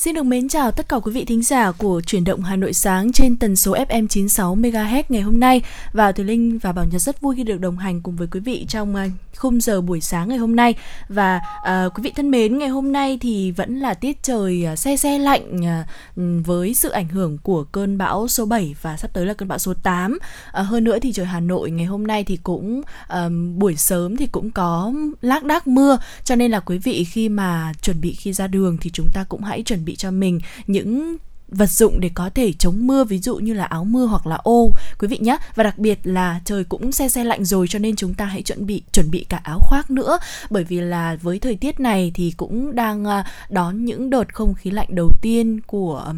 Xin được mến chào tất cả quý vị thính giả của Chuyển động Hà Nội sáng trên tần số FM 96 MHz ngày hôm nay. Và Thùy Linh và Bảo Nhật rất vui khi được đồng hành cùng với quý vị trong à, khung giờ buổi sáng ngày hôm nay. Và uh, quý vị thân mến ngày hôm nay thì vẫn là tiết trời uh, se se lạnh uh, với sự ảnh hưởng của cơn bão số 7 và sắp tới là cơn bão số 8 uh, hơn nữa thì trời Hà Nội ngày hôm nay thì cũng uh, buổi sớm thì cũng có lác đác mưa. Cho nên là quý vị khi mà chuẩn bị khi ra đường thì chúng ta cũng hãy chuẩn bị cho mình. Những vật dụng để có thể chống mưa ví dụ như là áo mưa hoặc là ô quý vị nhé. Và đặc biệt là trời cũng se se lạnh rồi cho nên chúng ta hãy chuẩn bị chuẩn bị cả áo khoác nữa. Bởi vì là với thời tiết này thì cũng đang à, đón những đợt không khí lạnh đầu tiên của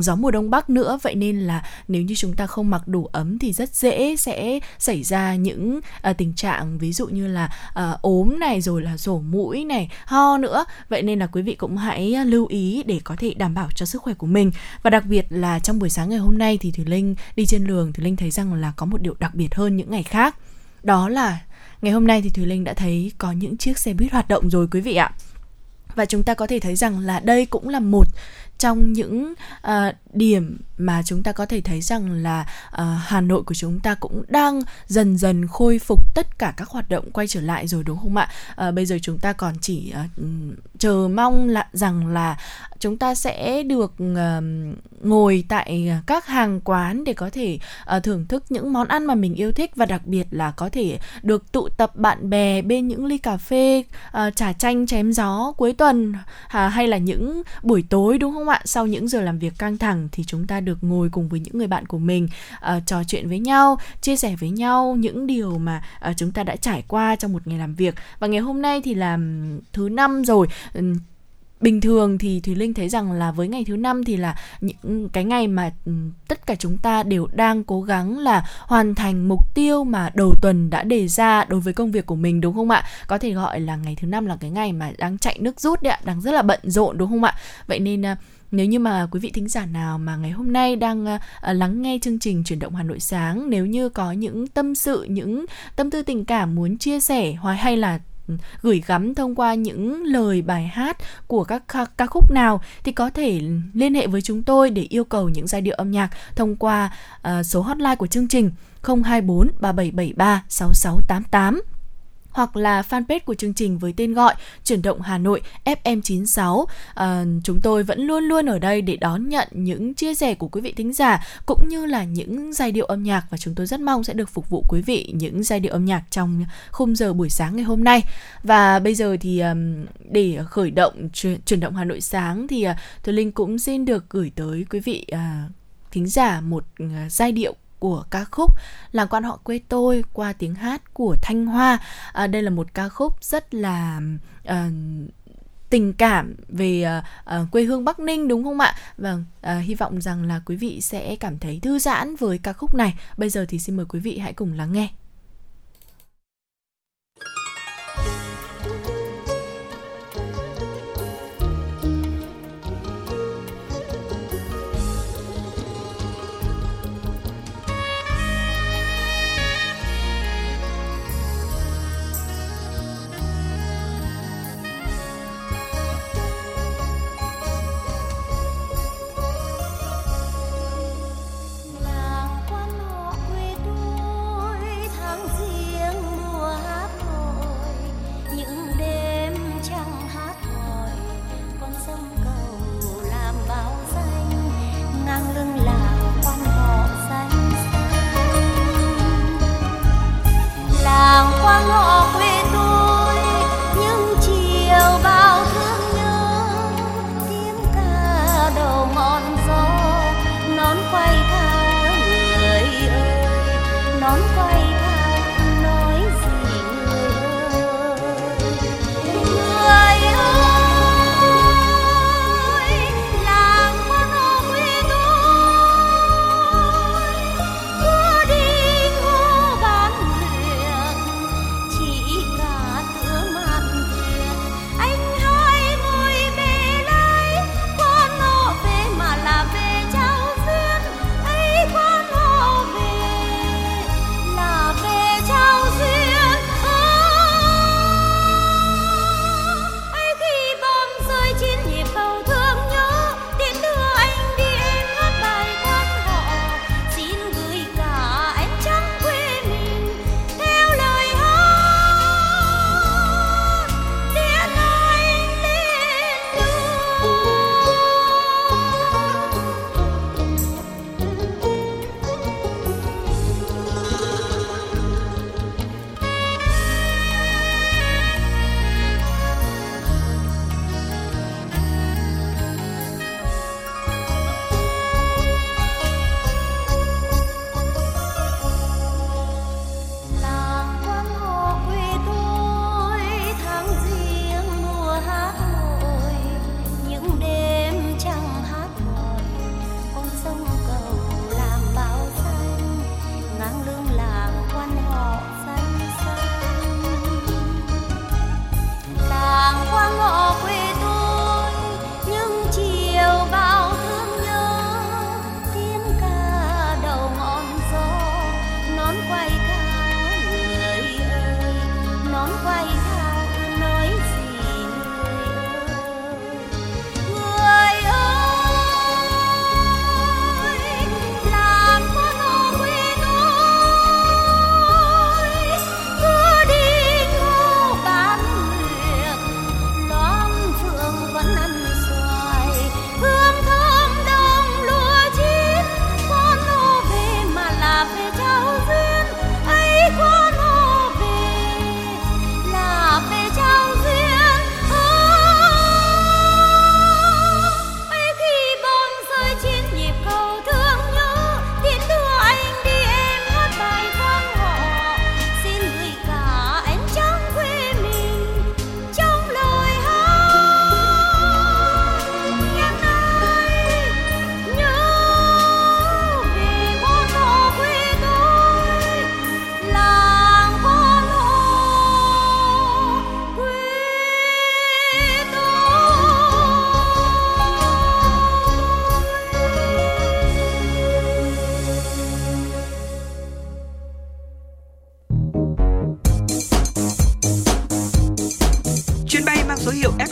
gió mùa đông bắc nữa. Vậy nên là nếu như chúng ta không mặc đủ ấm thì rất dễ sẽ xảy ra những uh, tình trạng ví dụ như là uh, ốm này rồi là sổ mũi này ho nữa. Vậy nên là quý vị cũng hãy lưu ý để có thể đảm bảo cho sức khỏe của mình và đặc biệt là trong buổi sáng ngày hôm nay thì thủy linh đi trên đường, thủy linh thấy rằng là có một điều đặc biệt hơn những ngày khác. Đó là ngày hôm nay thì thủy linh đã thấy có những chiếc xe buýt hoạt động rồi quý vị ạ. Và chúng ta có thể thấy rằng là đây cũng là một trong những uh, điểm mà chúng ta có thể thấy rằng là uh, Hà Nội của chúng ta cũng đang dần dần khôi phục tất cả các hoạt động quay trở lại rồi đúng không ạ? Uh, bây giờ chúng ta còn chỉ uh, chờ mong là rằng là chúng ta sẽ được uh, ngồi tại các hàng quán để có thể uh, thưởng thức những món ăn mà mình yêu thích và đặc biệt là có thể được tụ tập bạn bè bên những ly cà phê uh, trà chanh chém gió cuối tuần uh, hay là những buổi tối đúng không ạ? Sau những giờ làm việc căng thẳng thì chúng ta được ngồi cùng với những người bạn của mình uh, trò chuyện với nhau, chia sẻ với nhau những điều mà uh, chúng ta đã trải qua trong một ngày làm việc. Và ngày hôm nay thì là thứ năm rồi. Bình thường thì thùy linh thấy rằng là với ngày thứ năm thì là những cái ngày mà tất cả chúng ta đều đang cố gắng là hoàn thành mục tiêu mà đầu tuần đã đề ra đối với công việc của mình đúng không ạ? Có thể gọi là ngày thứ năm là cái ngày mà đang chạy nước rút đấy ạ đang rất là bận rộn đúng không ạ? Vậy nên ờ, nếu như mà quý vị thính giả nào mà ngày hôm nay đang uh, lắng nghe chương trình chuyển động Hà Nội sáng nếu như có những tâm sự những tâm tư tình cảm muốn chia sẻ hoặc hay là ừ, gửi gắm thông qua những lời bài hát của các ca, ca khúc nào thì có thể liên hệ với chúng tôi để yêu cầu những giai điệu âm nhạc thông qua uh, số hotline của chương trình 024 3773 6688 hoặc là fanpage của chương trình với tên gọi Chuyển động Hà Nội FM96. À, ờ, chúng tôi vẫn luôn luôn ở đây để đón nhận những chia sẻ của quý vị thính giả cũng như là những giai điệu âm nhạc và chúng tôi rất mong sẽ được phục vụ quý vị những giai điệu âm nhạc trong khung giờ buổi sáng ngày hôm nay. Và bây giờ thì um, để khởi động chuyển, chuyển động Hà Nội sáng thì uh, Thùy Linh cũng xin được gửi tới quý vị uh, thính giả một uh, giai điệu của ca khúc Làng quan họ quê tôi qua tiếng hát của Thanh Hoa. À, đây là một ca khúc rất là uh, tình cảm về uh, uh, quê hương Bắc Ninh đúng không ạ? Vâng, uh, hy vọng rằng là quý vị sẽ cảm thấy thư giãn với ca khúc này. Bây giờ thì xin mời quý vị hãy cùng lắng nghe.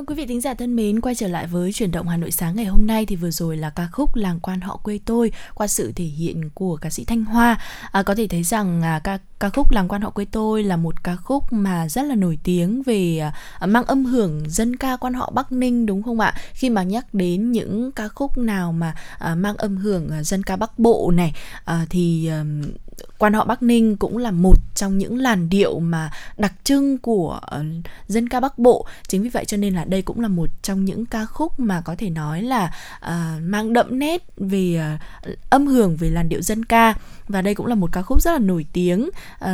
Vâng quý vị thính giả thân mến, quay trở lại với chuyển động Hà Nội sáng ngày hôm nay thì vừa rồi là ca khúc Làng quan họ quê tôi qua sự thể hiện của ca sĩ Thanh Hoa. À, có thể thấy rằng à, ca ca khúc Làng quan họ quê tôi là một ca khúc mà rất là nổi tiếng về à, mang âm hưởng dân ca quan họ Bắc Ninh đúng không ạ? Khi mà nhắc đến những ca khúc nào mà à, mang âm hưởng à, dân ca Bắc Bộ này à, thì à, quan họ Bắc Ninh cũng là một trong những làn điệu mà đặc trưng của ờ, dân ca Bắc Bộ. Chính vì vậy cho nên là đây cũng là một trong những ca khúc mà có thể nói là uh, mang đậm nét về uh, âm hưởng về làn điệu dân ca và đây cũng là một ca khúc rất là nổi tiếng. Uh,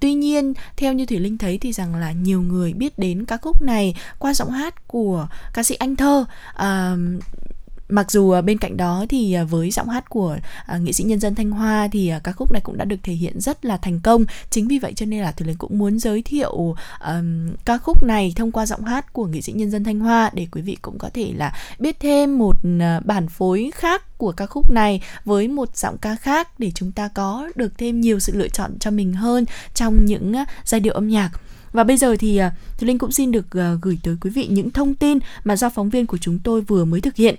tuy nhiên theo như Thủy Linh thấy thì rằng là nhiều người biết đến ca khúc này qua giọng hát của ca sĩ Anh Thơ. Uh, mặc dù à, bên cạnh đó thì à, với giọng hát của à, nghệ sĩ nhân dân thanh hoa thì ca khúc này cũng đã được thể hiện rất là thành công chính vì vậy cho nên là thùy linh cũng muốn giới thiệu um, ca khúc này thông qua giọng hát của nghệ sĩ nhân dân thanh hoa để quý vị cũng có thể là biết thêm một bản phối khác của ca khúc này với một giọng ca khác để chúng ta có được thêm nhiều sự lựa chọn cho mình hơn trong những giai điệu âm nhạc và bây giờ thì uh, Thùy Linh cũng xin được gửi tới quý vị những thông tin mà do phóng viên của chúng tôi vừa mới thực hiện.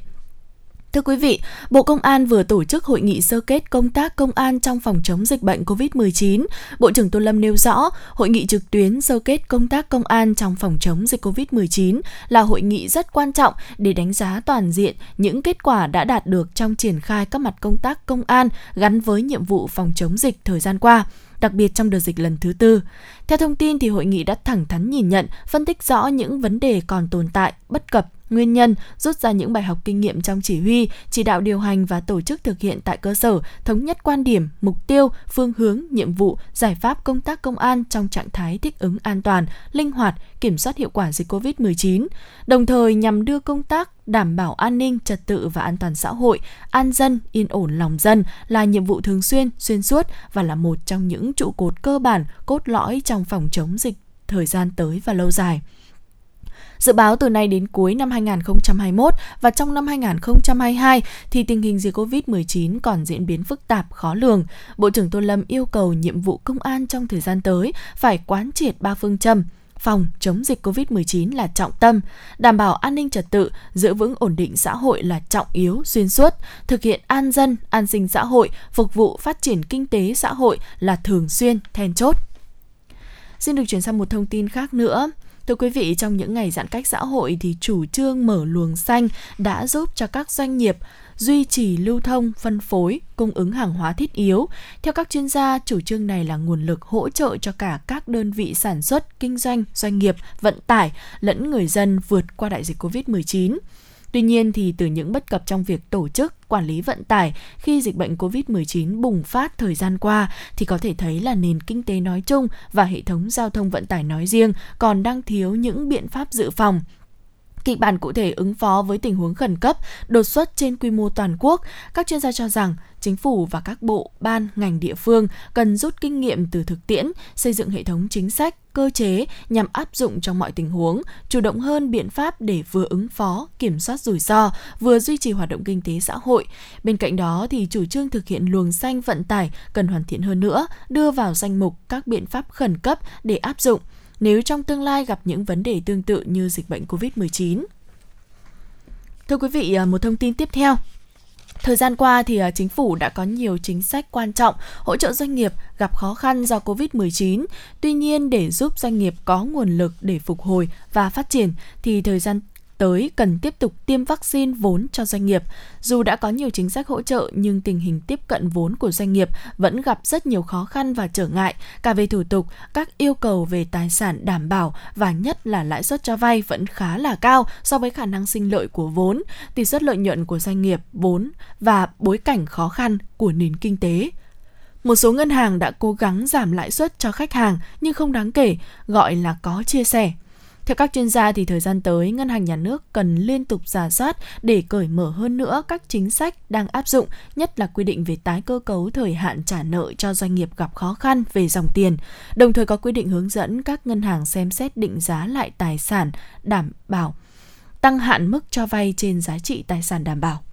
Thưa quý vị, Bộ Công an vừa tổ chức hội nghị sơ kết công tác công an trong phòng chống dịch bệnh COVID-19. Bộ trưởng Tô Lâm nêu rõ, hội nghị trực tuyến sơ kết công tác công an trong phòng chống dịch COVID-19 là hội nghị rất quan trọng để đánh giá toàn diện những kết quả đã đạt được trong triển khai các mặt công tác công an gắn với nhiệm vụ phòng chống dịch thời gian qua đặc biệt trong đợt dịch lần thứ tư. Theo thông tin thì hội nghị đã thẳng thắn nhìn nhận, phân tích rõ những vấn đề còn tồn tại, bất cập, nguyên nhân, rút ra những bài học kinh nghiệm trong chỉ huy, chỉ đạo điều hành và tổ chức thực hiện tại cơ sở, thống nhất quan điểm, mục tiêu, phương hướng, nhiệm vụ, giải pháp công tác công an trong trạng thái thích ứng an toàn, linh hoạt, kiểm soát hiệu quả dịch COVID-19, đồng thời nhằm đưa công tác đảm bảo an ninh, trật tự và an toàn xã hội, an dân, yên ổn lòng dân là nhiệm vụ thường xuyên, xuyên suốt và là một trong những trụ cột cơ bản, cốt lõi trong phòng chống dịch thời gian tới và lâu dài. Dự báo từ nay đến cuối năm 2021 và trong năm 2022 thì tình hình dịch COVID-19 còn diễn biến phức tạp, khó lường. Bộ trưởng Tô Lâm yêu cầu nhiệm vụ công an trong thời gian tới phải quán triệt ba phương châm phòng chống dịch COVID-19 là trọng tâm, đảm bảo an ninh trật tự, giữ vững ổn định xã hội là trọng yếu xuyên suốt, thực hiện an dân, an sinh xã hội, phục vụ phát triển kinh tế xã hội là thường xuyên, then chốt. Xin được chuyển sang một thông tin khác nữa. Thưa quý vị, trong những ngày giãn cách xã hội thì chủ trương mở luồng xanh đã giúp cho các doanh nghiệp duy trì lưu thông, phân phối, cung ứng hàng hóa thiết yếu. Theo các chuyên gia, chủ trương này là nguồn lực hỗ trợ cho cả các đơn vị sản xuất, kinh doanh, doanh nghiệp, vận tải lẫn người dân vượt qua đại dịch Covid-19. Tuy nhiên thì từ những bất cập trong việc tổ chức, quản lý vận tải khi dịch bệnh COVID-19 bùng phát thời gian qua thì có thể thấy là nền kinh tế nói chung và hệ thống giao thông vận tải nói riêng còn đang thiếu những biện pháp dự phòng, kịch bản cụ thể ứng phó với tình huống khẩn cấp, đột xuất trên quy mô toàn quốc, các chuyên gia cho rằng chính phủ và các bộ, ban, ngành địa phương cần rút kinh nghiệm từ thực tiễn, xây dựng hệ thống chính sách, cơ chế nhằm áp dụng trong mọi tình huống, chủ động hơn biện pháp để vừa ứng phó, kiểm soát rủi ro, vừa duy trì hoạt động kinh tế xã hội. Bên cạnh đó thì chủ trương thực hiện luồng xanh vận tải cần hoàn thiện hơn nữa, đưa vào danh mục các biện pháp khẩn cấp để áp dụng nếu trong tương lai gặp những vấn đề tương tự như dịch bệnh COVID-19. Thưa quý vị, à, một thông tin tiếp theo. Thời gian qua thì à, chính phủ đã có nhiều chính sách quan trọng hỗ trợ doanh nghiệp gặp khó khăn do Covid-19. Tuy nhiên để giúp doanh nghiệp có nguồn lực để phục hồi và phát triển thì thời gian tới cần tiếp tục tiêm vaccine vốn cho doanh nghiệp. Dù đã có nhiều chính sách hỗ trợ nhưng tình hình tiếp cận vốn của doanh nghiệp vẫn gặp rất nhiều khó khăn và trở ngại cả về thủ tục, các yêu cầu về tài sản đảm bảo và nhất là lãi suất cho vay vẫn khá là cao so với khả năng sinh lợi của vốn, tỷ suất lợi nhuận của doanh nghiệp, vốn và bối cảnh khó khăn của nền kinh tế. Một số ngân hàng đã cố gắng giảm lãi suất cho khách hàng nhưng không đáng kể, gọi là có chia sẻ. Theo các chuyên gia thì thời gian tới, ngân hàng nhà nước cần liên tục giả soát để cởi mở hơn nữa các chính sách đang áp dụng, nhất là quy định về tái cơ cấu thời hạn trả nợ cho doanh nghiệp gặp khó khăn về dòng tiền. Đồng thời có quy định hướng dẫn các ngân hàng xem xét định giá lại tài sản đảm bảo tăng hạn mức cho vay trên giá trị tài sản đảm bảo.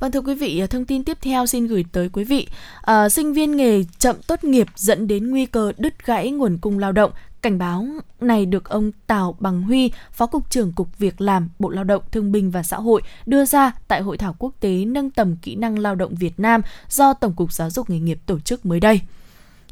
Vâng thưa quý vị, thông tin tiếp theo xin gửi tới quý vị. À, sinh viên nghề chậm tốt nghiệp dẫn đến nguy cơ đứt gãy nguồn cung lao động. Cảnh báo này được ông Tào Bằng Huy, Phó Cục trưởng Cục Việc làm, Bộ Lao động, Thương binh và Xã hội đưa ra tại Hội thảo quốc tế nâng tầm kỹ năng lao động Việt Nam do Tổng cục Giáo dục Nghề nghiệp tổ chức mới đây.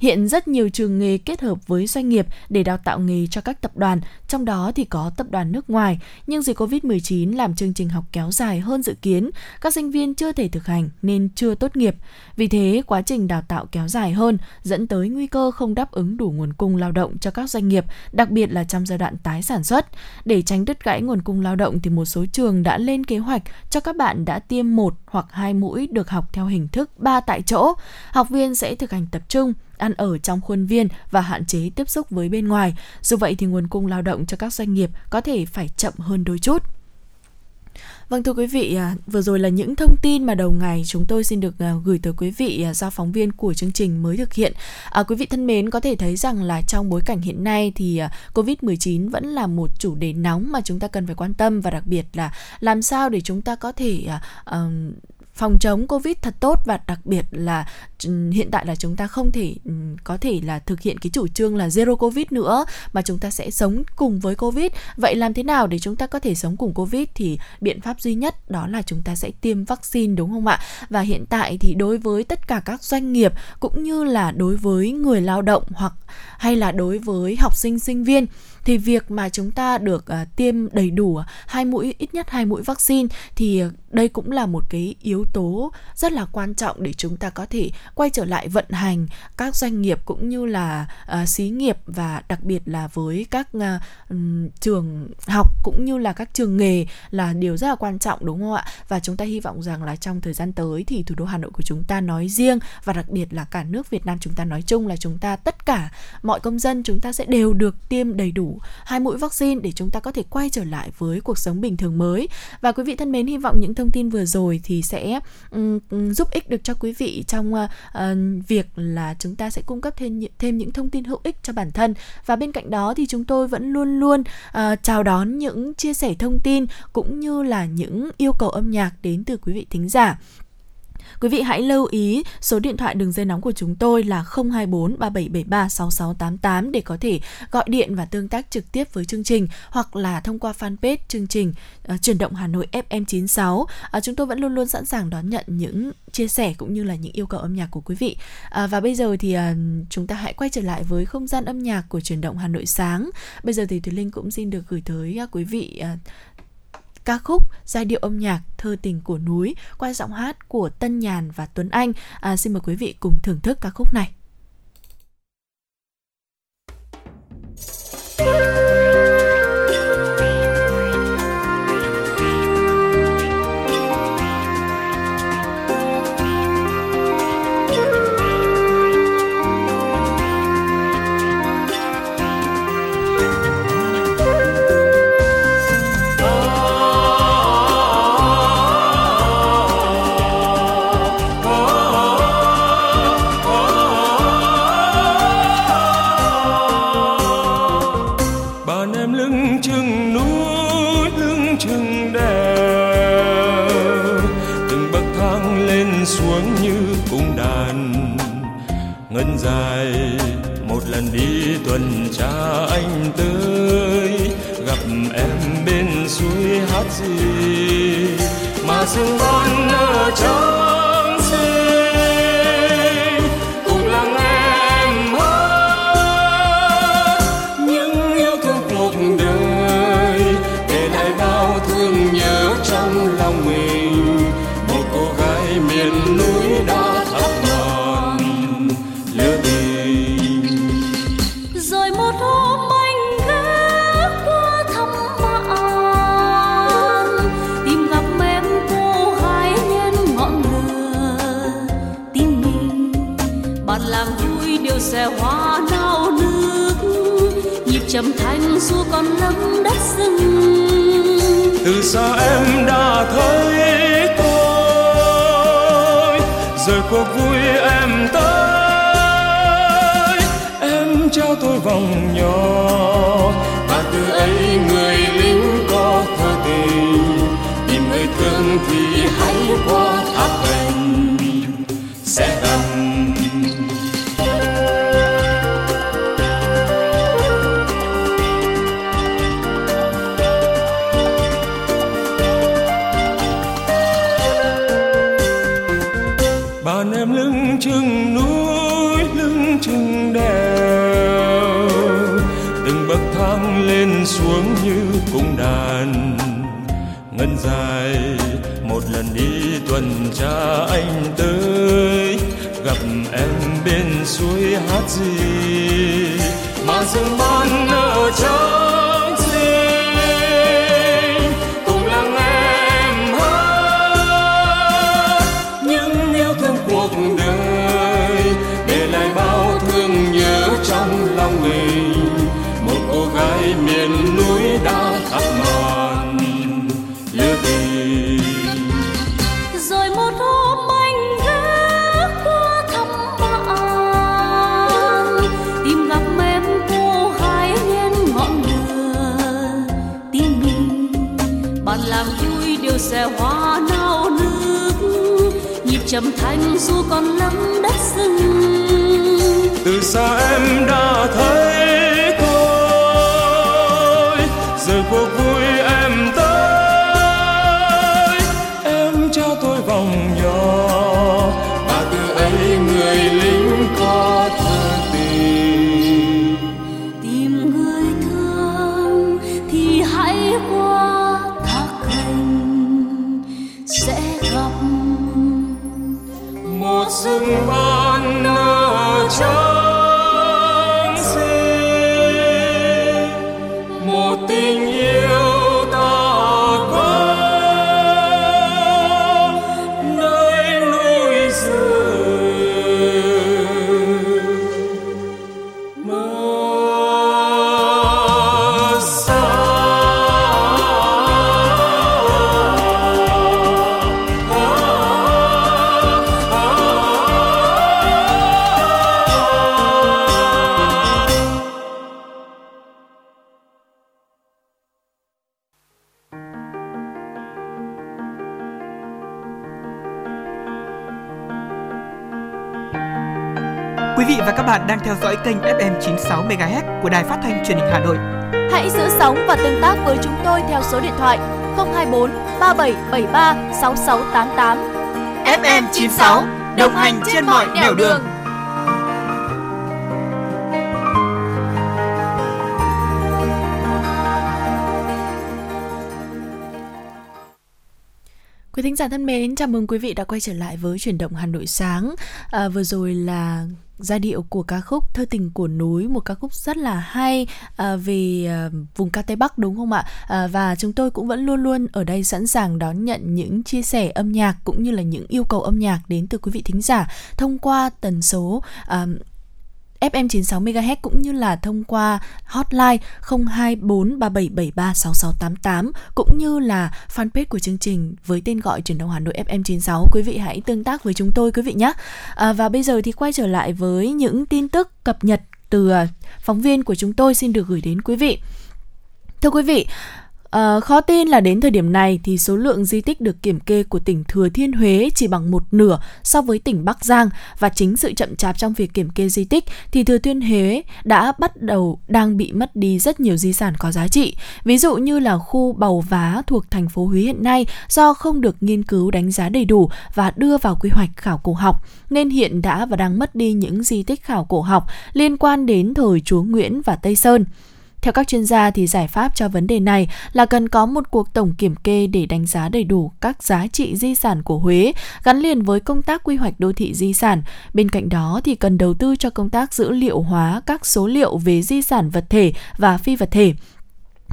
Hiện rất nhiều trường nghề kết hợp với doanh nghiệp để đào tạo nghề cho các tập đoàn, trong đó thì có tập đoàn nước ngoài, nhưng dịch Covid-19 làm chương trình học kéo dài hơn dự kiến, các sinh viên chưa thể thực hành nên chưa tốt nghiệp. Vì thế, quá trình đào tạo kéo dài hơn dẫn tới nguy cơ không đáp ứng đủ nguồn cung lao động cho các doanh nghiệp, đặc biệt là trong giai đoạn tái sản xuất. Để tránh đứt gãy nguồn cung lao động thì một số trường đã lên kế hoạch cho các bạn đã tiêm một hoặc hai mũi được học theo hình thức ba tại chỗ. Học viên sẽ thực hành tập trung ăn ở trong khuôn viên và hạn chế tiếp xúc với bên ngoài. Dù vậy thì nguồn cung lao động cho các doanh nghiệp có thể phải chậm hơn đôi chút. Vâng thưa quý vị, à, vừa rồi là những thông tin mà đầu ngày chúng tôi xin được à, gửi tới quý vị à, do phóng viên của chương trình mới thực hiện. À, quý vị thân mến, có thể thấy rằng là trong bối cảnh hiện nay thì Covid-19 vẫn là một chủ đề nóng mà chúng ta cần phải quan tâm và đặc biệt là làm sao để chúng ta có thể uh, phòng chống covid thật tốt và đặc biệt là ừ, hiện tại là chúng ta không thể ừ, có thể là thực hiện cái chủ trương là zero covid nữa, mà chúng ta sẽ sống cùng với covid. Vậy làm thế nào để chúng ta có thể sống cùng covid? Thì biện pháp duy nhất đó là chúng ta sẽ tiêm vaccine, đúng không ạ? Và hiện tại thì đối với tất cả các doanh nghiệp, cũng như là đối với người lao động hoặc, hay là đối với học sinh sinh viên thì việc mà chúng ta được uh, tiêm đầy đủ à, hai mũi ít nhất hai mũi vaccine thì à, đây cũng là một cái yếu tố rất là quan trọng để chúng ta có thể quay trở lại vận hành các doanh nghiệp cũng như là uh, xí nghiệp và đặc biệt là với các uh, trường học cũng như là các trường nghề là điều rất là quan trọng đúng không ạ? Và chúng ta hy vọng rằng là trong thời gian tới thì thủ đô Hà Nội của chúng ta nói riêng và đặc biệt là cả nước Việt Nam chúng ta nói chung là chúng ta tất cả mọi công dân chúng ta sẽ đều được tiêm đầy đủ hai mũi vaccine để chúng ta có thể quay trở lại với cuộc sống bình thường mới. Và quý vị thân mến hy vọng những thông tin vừa rồi thì sẽ um, giúp ích được cho quý vị trong uh, uh, việc là chúng ta sẽ cung cấp thêm thêm những thông tin hữu ích cho bản thân. Và bên cạnh đó thì chúng tôi vẫn luôn luôn uh, chào đón những chia sẻ thông tin cũng như là những yêu cầu âm nhạc đến từ quý vị thính giả. Quý vị hãy lưu ý số điện thoại đường dây nóng của chúng tôi là 024 3773 6688 để có thể gọi điện và tương tác trực tiếp với chương trình hoặc là thông qua fanpage chương trình uh, chuyển động Hà Nội FM96. Uh, à, chúng tôi vẫn luôn luôn sẵn sàng đón nhận những chia sẻ cũng như là những yêu cầu âm nhạc của quý vị. Uh, và bây giờ thì uh, chúng ta hãy quay trở lại với không gian âm nhạc của chuyển động Hà Nội sáng. Bây giờ thì Thùy Linh cũng xin được gửi tới uh, quý vị uh, ca khúc giai điệu âm nhạc thơ tình của núi qua giọng hát của Tân Nhàn và Tuấn Anh. À, xin mời quý vị cùng thưởng thức ca khúc này. tuần cha anh tới, gặp em bên suối hát gì mà sương non nở trong sẽ hoa nao nước, nhịp trầm thanh xua con lấm đất rừng. Từ xa em đã thấy tôi, rồi cuộc vui em tới. Em trao tôi vòng nhỏ, và từ ấy người lính có thơ tình. Tìm người thương thì dài. Một lần đi tuần tra anh tới, gặp em bên suối hát gì? Mà rừng ban nở trắng hoa nao nước, nhịp trầm thanh dù còn lắm đất rừng. Từ xa em đã thấy 96 MHz của Đài Phát thanh Truyền hình Hà Nội. Hãy giữ sóng và tương tác với chúng tôi theo số điện thoại 024 3773 6688. FM 96 đồng hành trên mọi nẻo đường. Quý thính giả thân mến, chào mừng quý vị đã quay trở lại với chuyển động Hà Nội sáng. À, vừa rồi là giai điệu của ca khúc Thơ tình của núi, một ca khúc rất là hay à, về à, vùng ca Tây Bắc đúng không ạ? À, và chúng tôi cũng vẫn luôn luôn ở đây sẵn sàng đón nhận những chia sẻ âm nhạc cũng như là những yêu cầu âm nhạc đến từ quý vị thính giả thông qua tần số à, FM 96 MHz cũng như là thông qua hotline 02437736688 cũng như là fanpage của chương trình với tên gọi truyền động Hà Nội FM 96. Quý vị hãy tương tác với chúng tôi quý vị nhé. À, và bây giờ thì quay trở lại với những tin tức cập nhật từ à, phóng viên của chúng tôi xin được gửi đến quý vị. Thưa quý vị, À, khó tin là đến thời điểm này thì số lượng di tích được kiểm kê của tỉnh Thừa Thiên Huế chỉ bằng một nửa so với tỉnh Bắc Giang và chính sự chậm chạp trong việc kiểm kê di tích thì Thừa Thiên Huế đã bắt đầu đang bị mất đi rất nhiều di sản có giá trị. Ví dụ như là khu Bầu Vá thuộc thành phố Huế hiện nay do không được nghiên cứu đánh giá đầy đủ và đưa vào quy hoạch khảo cổ học nên hiện đã và đang mất đi những di tích khảo cổ học liên quan đến thời Chúa Nguyễn và Tây Sơn. Theo các chuyên gia thì giải pháp cho vấn đề này là cần có một cuộc tổng kiểm kê để đánh giá đầy đủ các giá trị di sản của Huế gắn liền với công tác quy hoạch đô thị di sản. Bên cạnh đó thì cần đầu tư cho công tác dữ liệu hóa các số liệu về di sản vật thể và phi vật thể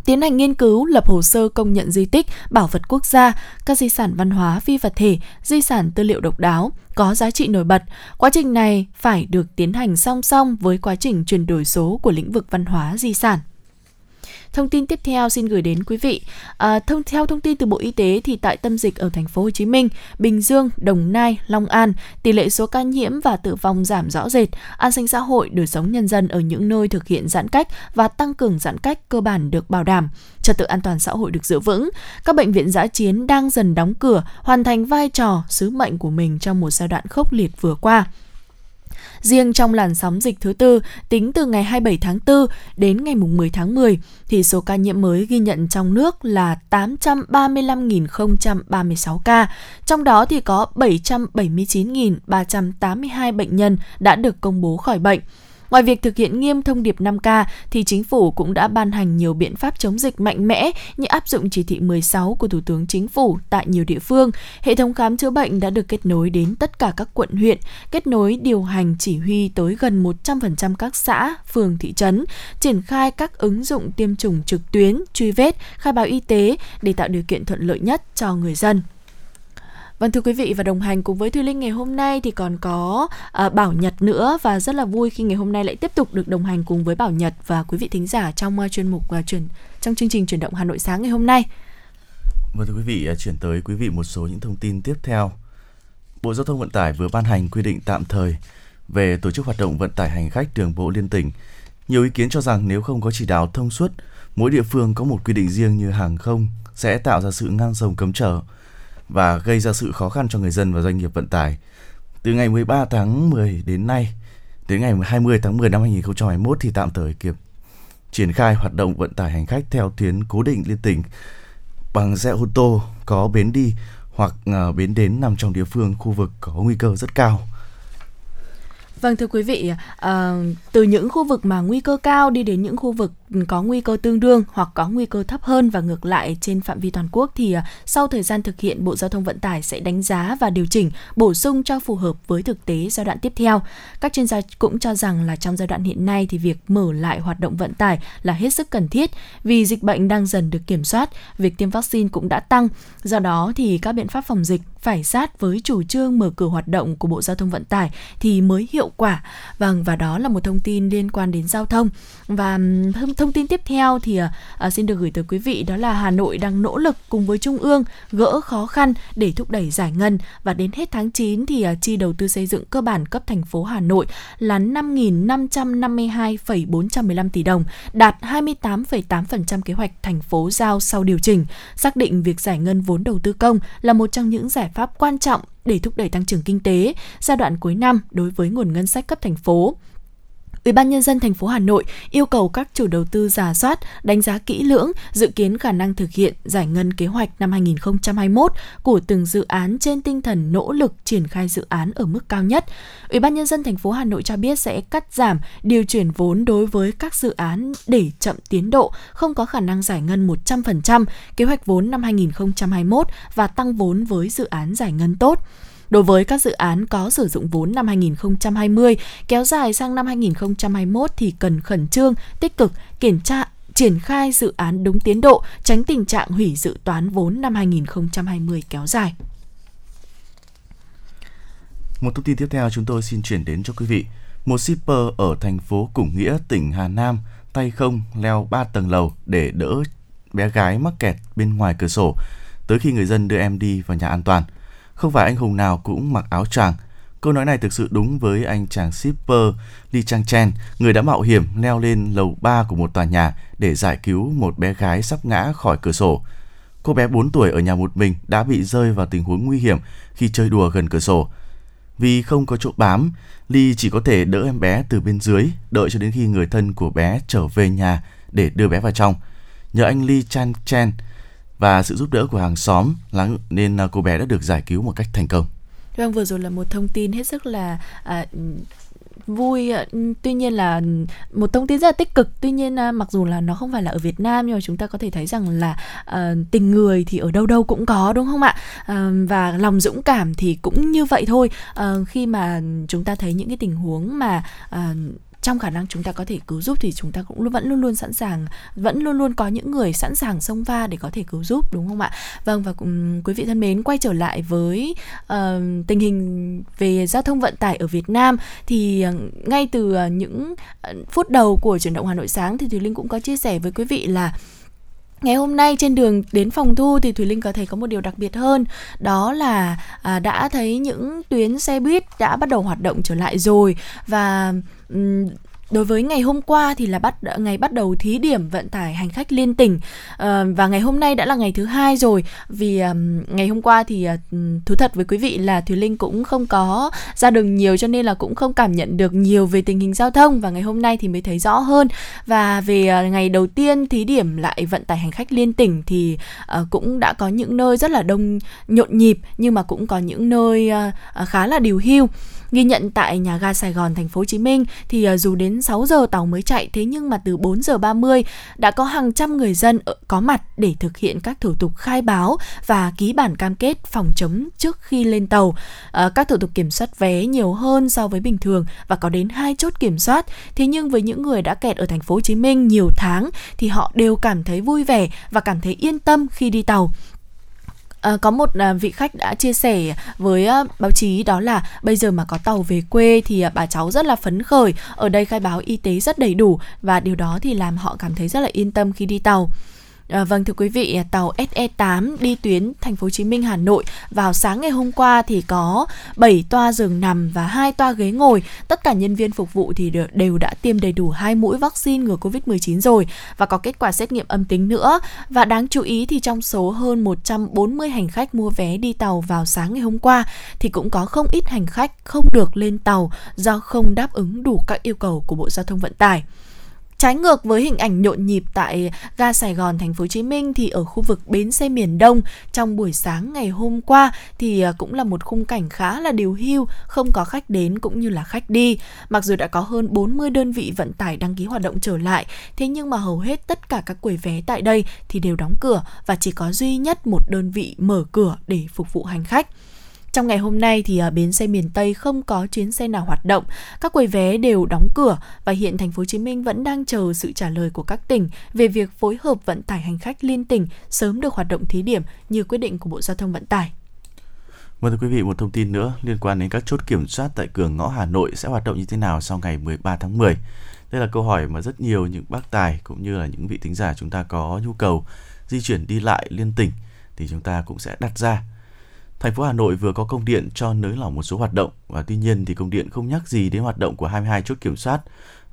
tiến hành nghiên cứu, lập hồ sơ công nhận di tích, bảo vật quốc gia, các di sản văn hóa phi vật thể, di sản tư liệu độc đáo, có giá trị nổi bật. Quá trình này phải được tiến hành song song với quá trình chuyển đổi số của lĩnh vực văn hóa di sản. Thông tin tiếp theo xin gửi đến quý vị. À, thông theo thông tin từ Bộ Y tế thì tại tâm dịch ở thành phố Hồ Chí Minh, Bình Dương, Đồng Nai, Long An, tỷ lệ số ca nhiễm và tử vong giảm rõ rệt. An sinh xã hội, đời sống nhân dân ở những nơi thực hiện giãn cách và tăng cường giãn cách cơ bản được bảo đảm trật tự an toàn xã hội được giữ vững. Các bệnh viện giã chiến đang dần đóng cửa, hoàn thành vai trò, sứ mệnh của mình trong một giai đoạn khốc liệt vừa qua. Riêng trong làn sóng dịch thứ tư, tính từ ngày 27 tháng 4 đến ngày 10 tháng 10, thì số ca nhiễm mới ghi nhận trong nước là 835.036 ca, trong đó thì có 779.382 bệnh nhân đã được công bố khỏi bệnh. Ngoài việc thực hiện nghiêm thông điệp 5K thì chính phủ cũng đã ban hành nhiều biện pháp chống dịch mạnh mẽ như áp dụng chỉ thị 16 của Thủ tướng Chính phủ tại nhiều địa phương. Hệ thống khám chữa bệnh đã được kết nối đến tất cả các quận huyện, kết nối điều hành chỉ huy tới gần 100% các xã, phường, thị trấn, triển khai các ứng dụng tiêm chủng trực tuyến, truy vết, khai báo y tế để tạo điều kiện thuận lợi nhất cho người dân. Vâng thưa quý vị và đồng hành cùng với Thùy Linh ngày hôm nay thì còn có à, Bảo Nhật nữa và rất là vui khi ngày hôm nay lại tiếp tục được đồng hành cùng với Bảo Nhật và quý vị thính giả trong uh, chuyên mục à, uh, truyền trong chương trình chuyển động Hà Nội sáng ngày hôm nay. Vâng thưa quý vị, à, chuyển tới quý vị một số những thông tin tiếp theo. Bộ Giao thông Vận tải vừa ban hành quy định tạm thời về tổ chức hoạt động vận tải hành khách đường bộ liên tỉnh. Nhiều ý kiến cho rằng nếu không có chỉ đạo thông suốt, mỗi địa phương có một quy định riêng như hàng không sẽ tạo ra sự ngang rồng cấm trở và gây ra sự khó khăn cho người dân và doanh nghiệp vận tải. Từ ngày 13 tháng 10 đến nay, đến ngày 20 tháng 10 năm 2021 thì tạm thời kịp triển khai hoạt động vận tải hành khách theo tuyến cố định liên tỉnh bằng xe ô tô có bến đi hoặc ờ, bến đến nằm trong địa phương khu vực có nguy cơ rất cao Vâng thưa quý vị, ờ, từ những khu vực mà nguy cơ cao đi đến những khu vực có nguy cơ tương đương hoặc có nguy cơ thấp hơn và ngược lại trên phạm vi toàn quốc thì à, sau thời gian thực hiện Bộ Giao thông Vận tải sẽ đánh giá và điều chỉnh bổ sung cho phù hợp với thực tế giai đoạn tiếp theo. Các chuyên gia cũng cho rằng là trong giai đoạn hiện nay thì việc mở lại hoạt động vận tải là hết sức cần thiết vì dịch bệnh đang dần được kiểm soát, việc tiêm vaccine cũng đã tăng. Do đó thì các biện pháp phòng dịch phải sát với chủ trương mở cửa hoạt động của Bộ Giao thông Vận tải thì mới hiệu quả. Vâng và đó là một thông tin liên quan đến giao thông. Và thông, thông tin tiếp theo thì à, à, xin được gửi tới quý vị đó là Hà Nội đang nỗ lực cùng với Trung ương gỡ khó khăn để thúc đẩy giải ngân và đến hết tháng 9 thì à, chi đầu tư xây dựng cơ bản cấp thành phố Hà Nội là 5.552,415 tỷ đồng, đạt 28,8% kế hoạch thành phố giao sau điều chỉnh. Xác định việc giải ngân vốn đầu tư công là một trong những giải pháp quan trọng để thúc đẩy tăng trưởng kinh tế giai đoạn cuối năm đối với nguồn ngân sách cấp thành phố. Ủy ban nhân dân thành phố Hà Nội yêu cầu các chủ đầu tư giả soát, đánh giá kỹ lưỡng, dự kiến khả năng thực hiện giải ngân kế hoạch năm 2021 của từng dự án trên tinh thần nỗ lực triển khai dự án ở mức cao nhất. Ủy ban nhân dân thành phố Hà Nội cho biết sẽ cắt giảm điều chuyển vốn đối với các dự án để chậm tiến độ, không có khả năng giải ngân 100% kế hoạch vốn năm 2021 và tăng vốn với dự án giải ngân tốt. Đối với các dự án có sử dụng vốn năm 2020 kéo dài sang năm 2021 thì cần khẩn trương, tích cực kiểm tra triển khai dự án đúng tiến độ, tránh tình trạng hủy dự toán vốn năm 2020 kéo dài. Một thông tin tiếp theo chúng tôi xin chuyển đến cho quý vị. Một shipper ở thành phố Củng Nghĩa, tỉnh Hà Nam tay không leo 3 tầng lầu để đỡ bé gái mắc kẹt bên ngoài cửa sổ tới khi người dân đưa em đi vào nhà an toàn – không phải anh hùng nào cũng mặc áo choàng. Câu nói này thực sự đúng với anh chàng shipper Lee Chang Chen, người đã mạo hiểm leo lên lầu 3 của một tòa nhà để giải cứu một bé gái sắp ngã khỏi cửa sổ. Cô bé 4 tuổi ở nhà một mình đã bị rơi vào tình huống nguy hiểm khi chơi đùa gần cửa sổ. Vì không có chỗ bám, Lee chỉ có thể đỡ em bé từ bên dưới, đợi cho đến khi người thân của bé trở về nhà để đưa bé vào trong. Nhờ anh Lee Chan Chen, và sự giúp đỡ của hàng xóm nên à, cô bé đã được giải cứu một cách thành công. Vâng, vừa rồi là một thông tin hết sức là à, vui à, tuy nhiên là một thông tin rất là tích cực. Tuy nhiên à, mặc dù là nó không phải là ở Việt Nam nhưng mà chúng ta có thể thấy rằng là uh, tình người thì ở đâu đâu cũng có đúng không ạ? Uh, và lòng dũng cảm thì cũng như vậy thôi. Uh, khi mà chúng ta thấy những cái tình huống mà uh, trong khả năng chúng ta có thể cứu giúp thì chúng ta cũng vẫn luôn luôn sẵn sàng vẫn luôn luôn có những người sẵn sàng xông pha để có thể cứu giúp đúng không ạ? Vâng và um, quý vị thân mến quay trở lại với uh, tình hình về giao thông vận tải ở Việt Nam thì uh, ngay từ uh, những phút đầu của chuyển động Hà Nội sáng thì Thùy Linh cũng có chia sẻ với quý vị là Ngày hôm nay trên đường đến phòng thu thì Thùy Linh có thấy có một điều đặc biệt hơn. Đó là à, đã thấy những tuyến xe buýt đã bắt đầu hoạt động trở lại rồi Và Đối với ngày hôm qua thì là bắt, ngày bắt đầu thí điểm vận tải hành khách liên tỉnh. Ờ, và ngày hôm nay đã là ngày thứ hai rồi. Vì ngày hôm qua thì ờ, thú thật với quý vị là Thùy Linh cũng không có ra đường nhiều cho nên là cũng không cảm nhận được nhiều về tình hình giao thông và ngày hôm nay thì mới thấy rõ hơn. Và về ờ, ngày đầu tiên thí điểm lại vận tải hành khách liên tỉnh thì cũng đã có những nơi rất là đông, nhộn nhịp nhưng mà cũng có những nơi khá là điều hưu. Ghi nhận tại nhà ga Sài Gòn thành phố Hồ Chí Minh thì ờ, dù đến 6 giờ tàu mới chạy thế nhưng mà từ 4 giờ 30 đã có hàng trăm người dân ờ, có mặt để thực hiện các thủ tục khai báo và ký bản cam kết phòng chống trước khi lên tàu. À, các thủ tục kiểm soát vé nhiều hơn so với bình thường và có đến hai chốt kiểm soát. Thế nhưng với những người đã kẹt ở thành phố Hồ Chí Minh nhiều tháng thì họ đều cảm thấy vui vẻ và cảm thấy yên tâm khi đi tàu À, có một à, vị khách đã chia sẻ với à, báo chí đó là bây giờ mà có tàu về quê thì à, bà cháu rất là phấn khởi. Ở đây khai báo y tế rất đầy đủ và điều đó thì làm họ cảm thấy rất là yên tâm khi đi tàu. À, vâng thưa quý vị, tàu SE8 đi tuyến thành phố Hồ Chí Minh Hà Nội vào sáng ngày hôm qua thì có 7 toa giường nằm và hai toa ghế ngồi. Tất cả nhân viên phục vụ thì đều đã tiêm đầy đủ hai mũi vaccine ngừa Covid-19 rồi và có kết quả xét nghiệm âm tính nữa. Và đáng chú ý thì trong số hơn 140 hành khách mua vé đi tàu vào sáng ngày hôm qua thì cũng có không ít hành khách không được lên tàu do không đáp ứng đủ các yêu cầu của Bộ Giao thông Vận tải. Trái ngược với hình ảnh nhộn nhịp tại ga Sài Gòn thành phố Hồ Chí Minh thì ở khu vực bến xe miền Đông trong buổi sáng ngày hôm qua thì à, cũng là một khung cảnh khá là điều hưu, không có khách đến cũng như là khách đi. Mặc dù đã có hơn 40 đơn vị vận tải đăng ký hoạt động trở lại, thế nhưng mà hầu hết tất cả các quầy vé tại đây thì đều đóng cửa và chỉ có duy nhất một đơn vị mở cửa để phục vụ hành khách. Trong ngày hôm nay thì ở bến xe miền Tây không có chuyến xe nào hoạt động, các quầy vé đều đóng cửa và hiện thành phố Hồ Chí Minh vẫn đang chờ sự trả lời của các tỉnh về việc phối hợp vận tải hành khách liên tỉnh sớm được hoạt động thí điểm như quyết định của Bộ Giao thông Vận tải. Vâng thưa quý vị, một thông tin nữa liên quan đến các chốt kiểm soát tại cửa ngõ Hà Nội sẽ hoạt động như thế nào sau ngày 13 tháng 10. Đây là câu hỏi mà rất nhiều những bác tài cũng như là những vị thính giả chúng ta có nhu cầu di chuyển đi lại liên tỉnh thì chúng ta cũng sẽ đặt ra Thành phố Hà Nội vừa có công điện cho nới lỏng một số hoạt động và tuy nhiên thì công điện không nhắc gì đến hoạt động của 22 chốt kiểm soát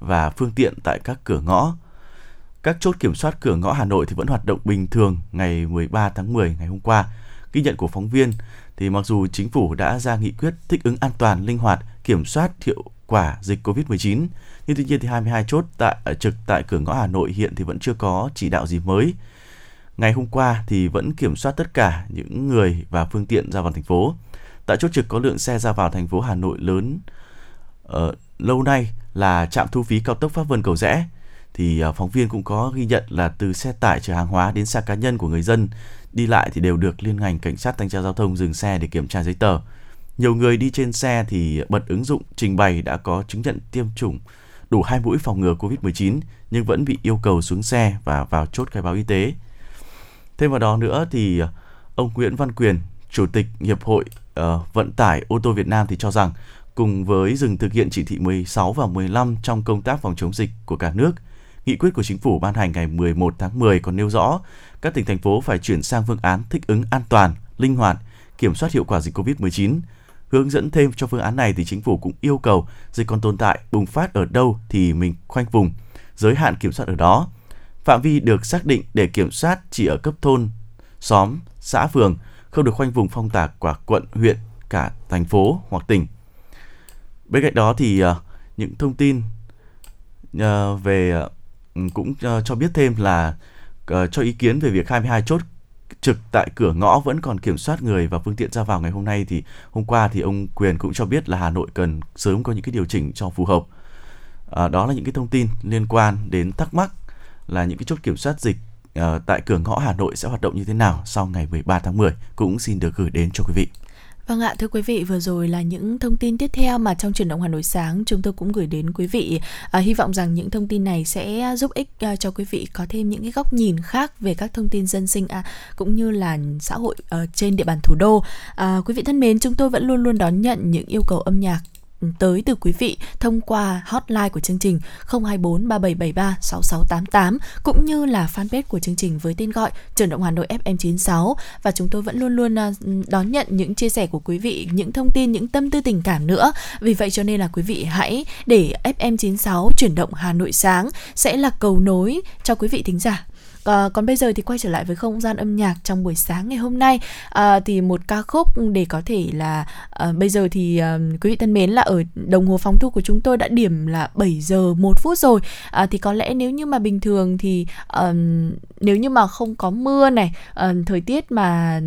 và phương tiện tại các cửa ngõ. Các chốt kiểm soát cửa ngõ Hà Nội thì vẫn hoạt động bình thường ngày 13 tháng 10 ngày hôm qua. Ghi nhận của phóng viên thì mặc dù chính phủ đã ra nghị quyết thích ứng an toàn, linh hoạt, kiểm soát hiệu quả dịch Covid-19, nhưng tuy nhiên thì 22 chốt tại trực tại cửa ngõ Hà Nội hiện thì vẫn chưa có chỉ đạo gì mới ngày hôm qua thì vẫn kiểm soát tất cả những người và phương tiện ra vào thành phố. Tại chốt trực có lượng xe ra vào thành phố Hà Nội lớn uh, lâu nay là trạm thu phí cao tốc Pháp Vân Cầu Rẽ thì uh, phóng viên cũng có ghi nhận là từ xe tải chở hàng hóa đến xe cá nhân của người dân đi lại thì đều được liên ngành cảnh sát thanh tra giao thông dừng xe để kiểm tra giấy tờ. Nhiều người đi trên xe thì bật ứng dụng trình bày đã có chứng nhận tiêm chủng đủ hai mũi phòng ngừa Covid-19 nhưng vẫn bị yêu cầu xuống xe và vào chốt khai báo y tế. Thêm vào đó nữa thì ờ, ông Nguyễn Văn Quyền, Chủ tịch Hiệp hội uh, Vận tải ô tô Việt Nam thì cho rằng cùng với dừng thực hiện chỉ thị 16 và 15 trong công tác phòng chống dịch của cả nước, nghị quyết của chính phủ ban hành ngày 11 tháng 10 còn nêu rõ các tỉnh thành phố phải chuyển sang phương án thích ứng an toàn, linh hoạt, kiểm soát hiệu quả dịch COVID-19. Hướng dẫn thêm cho phương án này thì chính phủ cũng yêu cầu dịch còn tồn tại, bùng phát ở đâu thì mình khoanh vùng, giới hạn kiểm soát ở đó. Phạm vi được xác định để kiểm soát chỉ ở cấp thôn, xóm, xã phường, không được khoanh vùng phong tỏa quả quận, huyện, cả thành phố hoặc tỉnh. Bên cạnh đó thì uh, những thông tin uh, về uh, cũng uh, cho biết thêm là uh, cho ý kiến về việc 22 chốt trực tại cửa ngõ vẫn còn kiểm soát người và phương tiện ra vào ngày hôm nay thì hôm qua thì ông Quyền cũng cho biết là Hà Nội cần sớm có những cái điều chỉnh cho phù hợp. À, đó là những cái thông tin liên quan đến thắc mắc là những cái chốt kiểm soát dịch uh, tại cửa ngõ Hà Nội sẽ hoạt động như thế nào sau ngày 13 tháng 10 cũng xin được gửi đến cho quý vị. Vâng ạ, thưa quý vị, vừa rồi là những thông tin tiếp theo mà trong chuyển động Hà Nội sáng chúng tôi cũng gửi đến quý vị. À, hy vọng rằng những thông tin này sẽ giúp ích à, cho quý vị có thêm những cái góc nhìn khác về các thông tin dân sinh à, cũng như là xã hội à, trên địa bàn thủ đô. À, quý vị thân mến, chúng tôi vẫn luôn luôn đón nhận những yêu cầu âm nhạc tới từ quý vị thông qua hotline của chương trình 024 3773 6688 cũng như là fanpage của chương trình với tên gọi Trường động Hà Nội FM96 và chúng tôi vẫn luôn luôn à, đón nhận những chia sẻ của quý vị, những thông tin, những tâm tư tình cảm nữa. Vì vậy cho nên là quý vị hãy để FM96 chuyển động Hà Nội sáng sẽ là cầu nối cho quý vị thính giả À, còn bây giờ thì quay trở lại với không gian âm nhạc trong buổi sáng ngày hôm nay. À, thì một ca khúc để có thể là à, bây giờ thì à, quý vị thân mến là ở đồng hồ phóng thu của chúng tôi đã điểm là 7 giờ 1 phút rồi. À, thì có lẽ nếu như mà bình thường thì à, nếu như mà không có mưa này à, thời tiết mà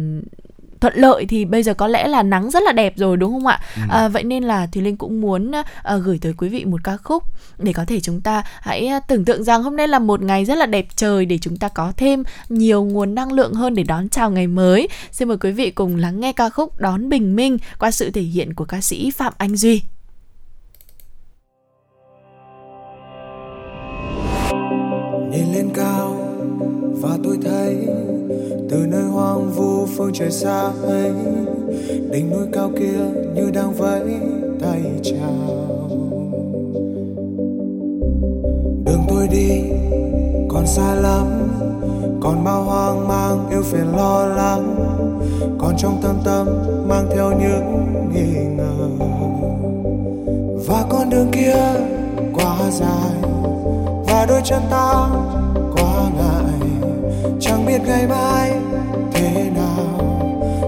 thuận lợi thì bây giờ có lẽ là nắng rất là đẹp rồi đúng không ạ? Ừ. À, vậy nên là thì Linh cũng muốn à, gửi tới quý vị một ca khúc để có thể chúng ta hãy à, tưởng tượng rằng hôm nay là một ngày rất là đẹp trời để chúng ta có thêm nhiều nguồn năng lượng hơn để đón chào ngày mới. Xin mời quý vị cùng lắng nghe ca khúc Đón Bình Minh qua sự thể hiện của ca sĩ Phạm Anh Duy. Nhìn lên cao và tôi thấy từ nơi hoang vu phương trời xa ấy, đỉnh núi cao kia như đang vẫy tay chào. Đường tôi đi còn xa lắm, còn bao hoang mang yêu phiền lo lắng, còn trong tâm tâm mang theo những nghi ngờ. Và con đường kia quá dài, và đôi chân ta quá ngại chẳng biết ngày mai thế nào,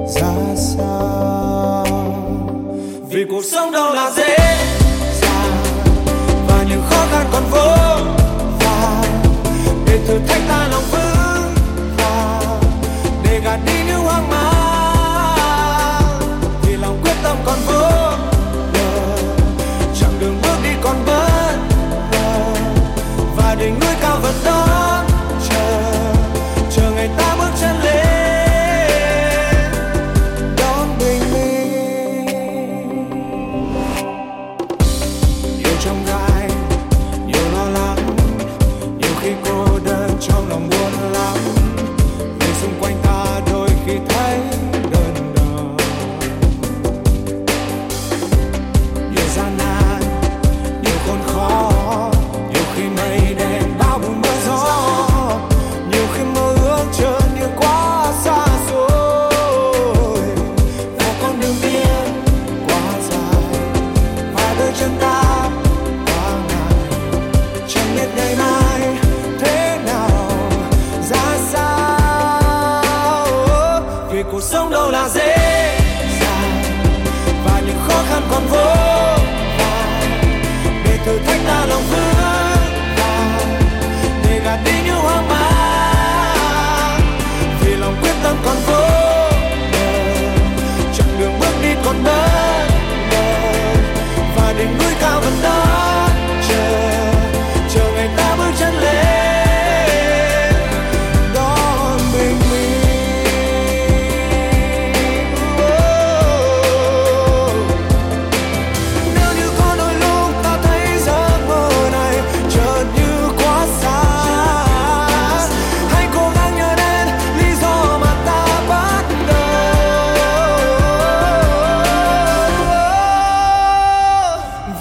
ra sao. Vì cuộc sống đâu là dễ dàng, và những khó khăn còn vô và để thử thách ta lòng vững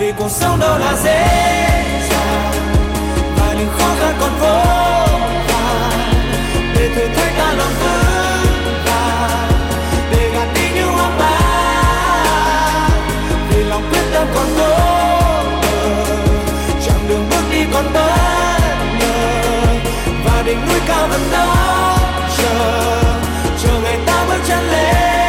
vì cuộc sống đâu là dễ dàng. Và những khó khăn còn vô vàn. Để thử thách ta lòng vững vàng. Để gạt đi những hoang mang. Vì lòng quyết tâm còn vô bờ. Chặng đường bước đi còn bất ngờ. Và đỉnh núi cao vẫn đó chờ. Chờ ngày ta bước chân lên.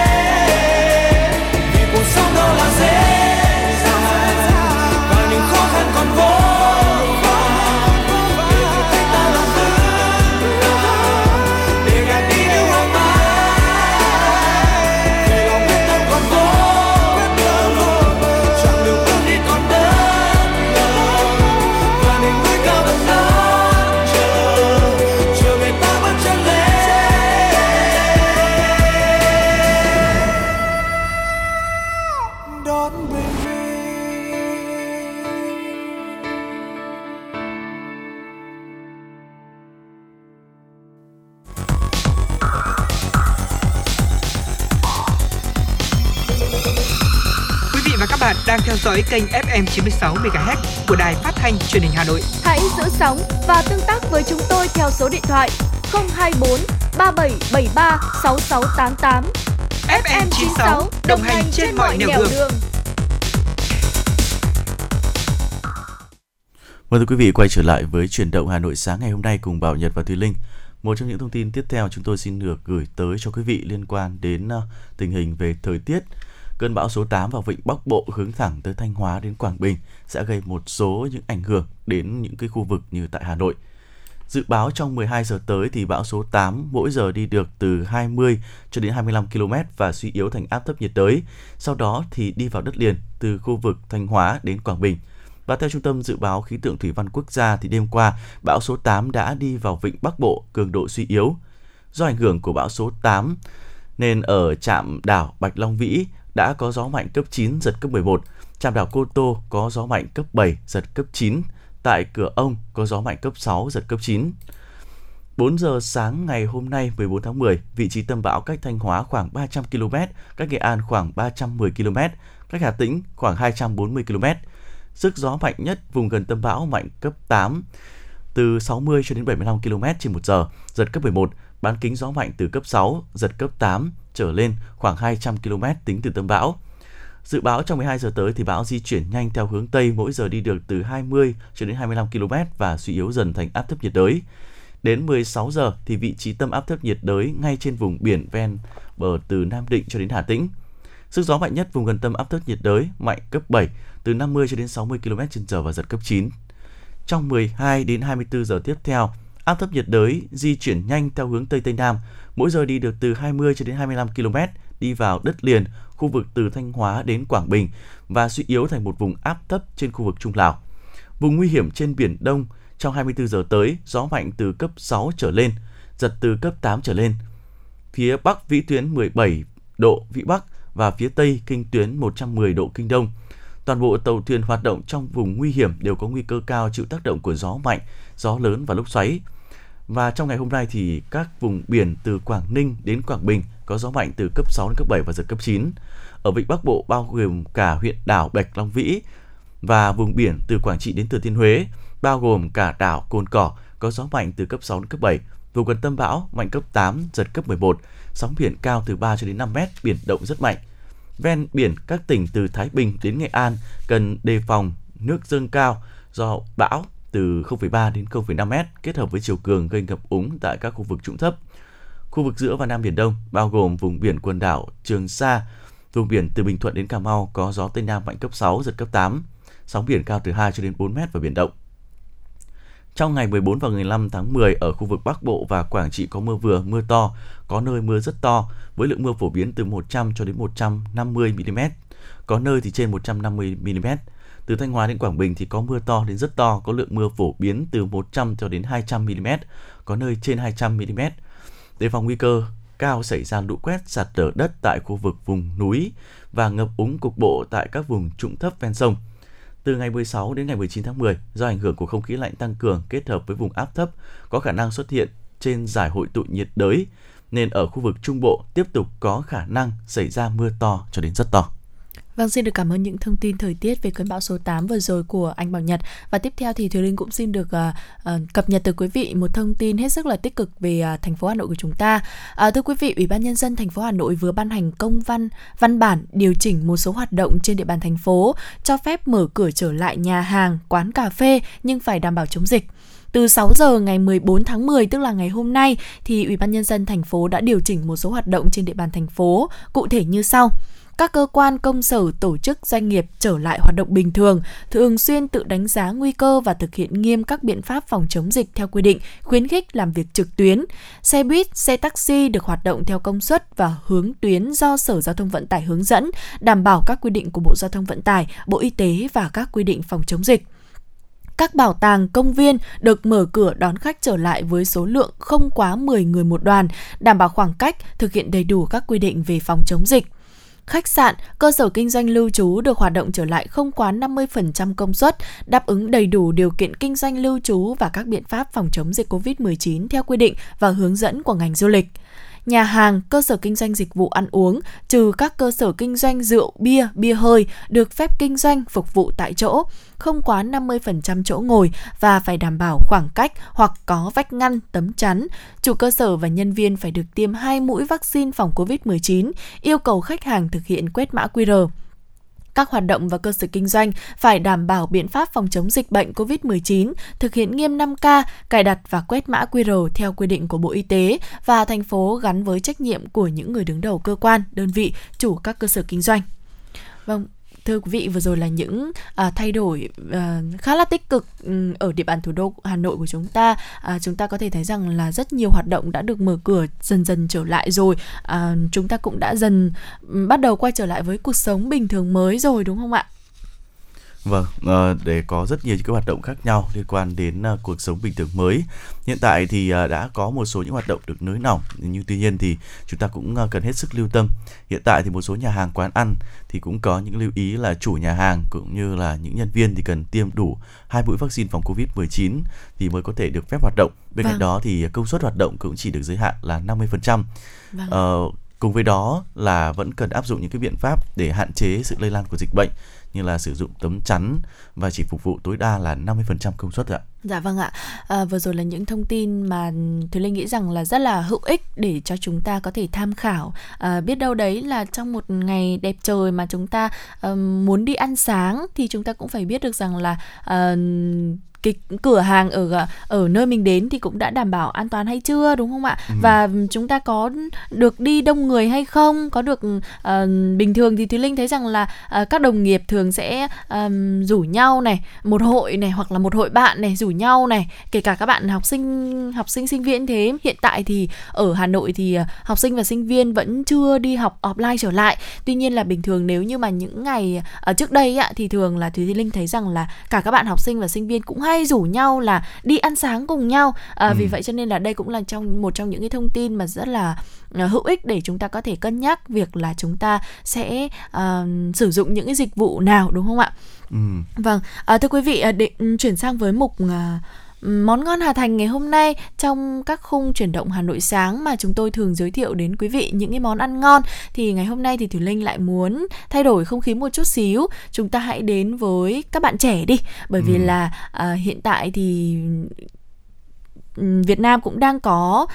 Đang theo dõi kênh FM 96 MHz của đài phát thanh truyền hình Hà Nội. Hãy giữ sóng và tương tác với chúng tôi theo số điện thoại 024 3773 6688. FM 96 đồng hành trên mọi nẻo đường. đường. Mời quý vị quay trở lại với chuyển động Hà Nội sáng ngày hôm nay cùng Bảo Nhật và Thùy Linh. Một trong những thông tin tiếp theo chúng tôi xin được gửi tới cho quý vị liên quan đến uh, tình hình về thời tiết. Cơn bão số 8 vào vịnh Bắc Bộ hướng thẳng tới Thanh Hóa đến Quảng Bình sẽ gây một số những ảnh hưởng đến những cái khu vực như tại Hà Nội. Dự báo trong 12 giờ tới thì bão số 8 mỗi giờ đi được từ 20 cho đến 25 km và suy yếu thành áp thấp nhiệt đới. Sau đó thì đi vào đất liền từ khu vực Thanh Hóa đến Quảng Bình. Và theo Trung tâm Dự báo Khí tượng Thủy văn Quốc gia thì đêm qua, bão số 8 đã đi vào vịnh Bắc Bộ, cường độ suy yếu. Do ảnh hưởng của bão số 8 nên ở trạm đảo Bạch Long Vĩ đã có gió mạnh cấp 9 giật cấp 11, trạm đảo Cô Tô có gió mạnh cấp 7 giật cấp 9, tại cửa ông có gió mạnh cấp 6 giật cấp 9. 4 giờ sáng ngày hôm nay 14 tháng 10, vị trí tâm bão cách Thanh Hóa khoảng 300 km, cách Nghệ An khoảng 310 km, cách Hà Tĩnh khoảng 240 km. Sức gió mạnh nhất vùng gần tâm bão mạnh cấp 8, từ 60 cho đến 75 km trên một giờ, giật cấp 11, bán kính gió mạnh từ cấp 6, giật cấp 8 trở lên khoảng 200 km tính từ tâm bão. Dự báo trong 12 giờ tới thì bão di chuyển nhanh theo hướng Tây mỗi giờ đi được từ 20 cho đến 25 km và suy yếu dần thành áp thấp nhiệt đới. Đến 16 giờ thì vị trí tâm áp thấp nhiệt đới ngay trên vùng biển ven bờ từ Nam Định cho đến Hà Tĩnh. Sức gió mạnh nhất vùng gần tâm áp thấp nhiệt đới mạnh cấp 7 từ 50 cho đến 60 km/h và giật cấp 9. Trong 12 đến 24 giờ tiếp theo, áp thấp nhiệt đới di chuyển nhanh theo hướng Tây Tây Nam, mỗi giờ đi được từ 20 cho đến 25 km, đi vào đất liền, khu vực từ Thanh Hóa đến Quảng Bình và suy yếu thành một vùng áp thấp trên khu vực Trung Lào. Vùng nguy hiểm trên Biển Đông trong 24 giờ tới, gió mạnh từ cấp 6 trở lên, giật từ cấp 8 trở lên. Phía Bắc vĩ tuyến 17 độ vĩ Bắc và phía Tây kinh tuyến 110 độ kinh Đông. Toàn bộ tàu thuyền hoạt động trong vùng nguy hiểm đều có nguy cơ cao chịu tác động của gió mạnh, gió lớn và lốc xoáy. Và trong ngày hôm nay thì các vùng biển từ Quảng Ninh đến Quảng Bình có gió mạnh từ cấp 6 đến cấp 7 và giật cấp 9. Ở vịnh Bắc Bộ bao gồm cả huyện đảo Bạch Long Vĩ và vùng biển từ Quảng Trị đến Thừa Thiên Huế, bao gồm cả đảo Cồn Cỏ có gió mạnh từ cấp 6 đến cấp 7. Vùng gần tâm bão mạnh cấp 8, giật cấp 11, sóng biển cao từ 3 cho đến 5 mét, biển động rất mạnh. Ven biển các tỉnh từ Thái Bình đến Nghệ An cần đề phòng nước dâng cao do bão từ 0,3 đến 0,5 m kết hợp với chiều cường gây ngập úng tại các khu vực trũng thấp. Khu vực giữa và Nam Biển Đông bao gồm vùng biển quần đảo Trường Sa, vùng biển từ Bình Thuận đến Cà Mau có gió Tây Nam mạnh cấp 6, giật cấp 8, sóng biển cao từ 2 cho đến 4 mét và biển động. Trong ngày 14 và 15 tháng 10 ở khu vực Bắc Bộ và Quảng Trị có mưa vừa, mưa to, có nơi mưa rất to với lượng mưa phổ biến từ 100 cho đến 150 mm, có nơi thì trên 150 mm. Từ Thanh Hóa đến Quảng Bình thì có mưa to đến rất to, có lượng mưa phổ biến từ 100 cho đến 200 mm, có nơi trên 200 mm. Đề phòng nguy cơ cao xảy ra lũ quét sạt lở đất tại khu vực vùng núi và ngập úng cục bộ tại các vùng trũng thấp ven sông. Từ ngày 16 đến ngày 19 tháng 10, do ảnh hưởng của không khí lạnh tăng cường kết hợp với vùng áp thấp có khả năng xuất hiện trên giải hội tụ nhiệt đới, nên ở khu vực Trung Bộ tiếp tục có khả năng xảy ra mưa to cho đến rất to. Vâng, xin được cảm ơn những thông tin thời tiết về cơn bão số 8 vừa rồi của anh Bảo Nhật. Và tiếp theo thì Thùy Linh cũng xin được uh, uh, cập nhật từ quý vị một thông tin hết sức là tích cực về uh, thành phố Hà Nội của chúng ta. Uh, thưa quý vị, Ủy ban nhân dân thành phố Hà Nội vừa ban hành công văn văn bản điều chỉnh một số hoạt động trên địa bàn thành phố cho phép mở cửa trở lại nhà hàng, quán cà phê nhưng phải đảm bảo chống dịch. Từ 6 giờ ngày 14 tháng 10 tức là ngày hôm nay thì Ủy ban nhân dân thành phố đã điều chỉnh một số hoạt động trên địa bàn thành phố, cụ thể như sau các cơ quan công sở tổ chức doanh nghiệp trở lại hoạt động bình thường, thường xuyên tự đánh giá nguy cơ và thực hiện nghiêm các biện pháp phòng chống dịch theo quy định, khuyến khích làm việc trực tuyến. Xe buýt, xe taxi được hoạt động theo công suất và hướng tuyến do Sở Giao thông Vận tải hướng dẫn, đảm bảo các quy định của Bộ Giao thông Vận tải, Bộ Y tế và các quy định phòng chống dịch các bảo tàng, công viên được mở cửa đón khách trở lại với số lượng không quá 10 người một đoàn, đảm bảo khoảng cách, thực hiện đầy đủ các quy định về phòng chống dịch khách sạn, cơ sở kinh doanh lưu trú được hoạt động trở lại không quá 50% công suất, đáp ứng đầy đủ điều kiện kinh doanh lưu trú và các biện pháp phòng chống dịch COVID-19 theo quy định và hướng dẫn của ngành du lịch nhà hàng, cơ sở kinh doanh dịch vụ ăn uống, trừ các cơ sở kinh doanh rượu, bia, bia hơi được phép kinh doanh phục vụ tại chỗ, không quá 50% chỗ ngồi và phải đảm bảo khoảng cách hoặc có vách ngăn, tấm chắn. Chủ cơ sở và nhân viên phải được tiêm 2 mũi vaccine phòng COVID-19, yêu cầu khách hàng thực hiện quét mã QR các hoạt động và cơ sở kinh doanh phải đảm bảo biện pháp phòng chống dịch bệnh COVID-19, thực hiện nghiêm 5K, cài đặt và quét mã QR theo quy định của Bộ Y tế và thành phố gắn với trách nhiệm của những người đứng đầu cơ quan, đơn vị, chủ các cơ sở kinh doanh. Vâng, thưa quý vị vừa rồi là những à, thay đổi à, khá là tích cực ừ, ở địa bàn thủ đô Hà Nội của chúng ta. À, chúng ta có thể thấy rằng là rất nhiều hoạt động đã được mở cửa dần dần trở lại rồi. À, chúng ta cũng đã dần ừ, bắt đầu quay trở lại với cuộc sống bình thường mới rồi đúng không ạ? Vâng, uh, để có rất nhiều những cái hoạt động khác nhau liên quan đến uh, cuộc sống bình thường mới. Hiện tại thì uh, đã có một số những hoạt động được nới lỏng, nhưng tuy nhiên thì chúng ta cũng cần hết sức lưu tâm. Hiện tại thì một số nhà hàng quán ăn thì cũng có những lưu ý là chủ nhà hàng cũng như là những nhân viên thì cần tiêm đủ hai mũi vaccine phòng Covid-19 thì mới có thể được phép hoạt động. Bên vâng. cạnh đó thì công suất hoạt động cũng chỉ được giới hạn là 50%. Vâng. Uh, cùng với đó là vẫn cần áp dụng những cái biện pháp để hạn chế sự lây lan của dịch bệnh như là sử dụng tấm chắn và chỉ phục vụ tối đa là 50% công suất ạ. Dạ vâng ạ. À, vừa rồi là những thông tin mà Thùy Linh nghĩ rằng là rất là hữu ích để cho chúng ta có thể tham khảo. À, biết đâu đấy là trong một ngày đẹp trời mà chúng ta um, muốn đi ăn sáng thì chúng ta cũng phải biết được rằng là uh, cái cửa hàng ở ở nơi mình đến thì cũng đã đảm bảo an toàn hay chưa đúng không ạ? Ừ. và chúng ta có được đi đông người hay không? Có được uh, bình thường thì thúy linh thấy rằng là uh, các đồng nghiệp thường sẽ um, rủ nhau này một hội này hoặc là một hội bạn này rủ nhau này kể cả các bạn học sinh học sinh sinh viên thế. Hiện tại thì ở hà nội thì học sinh và sinh viên vẫn chưa đi học offline trở lại. Tuy nhiên là bình thường nếu như mà những ngày uh, trước đây ạ thì thường là thúy linh thấy rằng là cả các bạn học sinh và sinh viên cũng hay rủ nhau là đi ăn sáng cùng nhau à, ừ. vì vậy cho nên là đây cũng là trong một trong những cái thông tin mà rất là uh, hữu ích để chúng ta có thể cân nhắc việc là chúng ta sẽ uh, sử dụng những cái dịch vụ nào đúng không ạ ừ. vâng à, thưa quý vị để chuyển sang với mục uh, Món ngon Hà Thành ngày hôm nay trong các khung chuyển động Hà Nội sáng mà chúng tôi thường giới thiệu đến quý vị những cái món ăn ngon thì ngày hôm nay thì Thủy Linh lại muốn thay đổi không khí một chút xíu. Chúng ta hãy đến với các bạn trẻ đi bởi vì ừ. là uh, hiện tại thì Việt Nam cũng đang có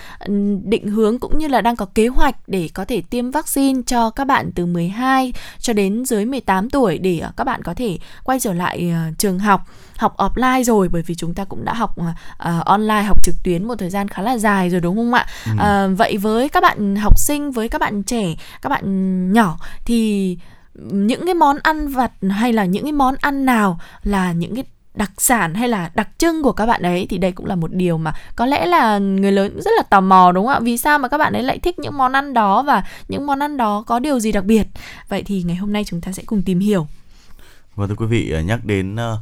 định hướng cũng như là đang có kế hoạch để có thể tiêm vaccine cho các bạn từ 12 cho đến dưới 18 tuổi để ờ, các bạn có thể quay trở lại ờ, trường học học offline rồi bởi vì chúng ta cũng đã học uh, online học trực tuyến một thời gian khá là dài rồi đúng không ạ? Ừ. Uh, vậy với các bạn học sinh với các bạn trẻ, các bạn nhỏ thì những cái món ăn vặt hay là những cái món ăn nào là những cái đặc sản hay là đặc trưng của các bạn ấy thì đây cũng là một điều mà có lẽ là người lớn rất là tò mò đúng không ạ? Vì sao mà các bạn ấy lại thích những món ăn đó và những món ăn đó có điều gì đặc biệt? Vậy thì ngày hôm nay chúng ta sẽ cùng tìm hiểu. Và thưa quý vị ờ, nhắc đến uh,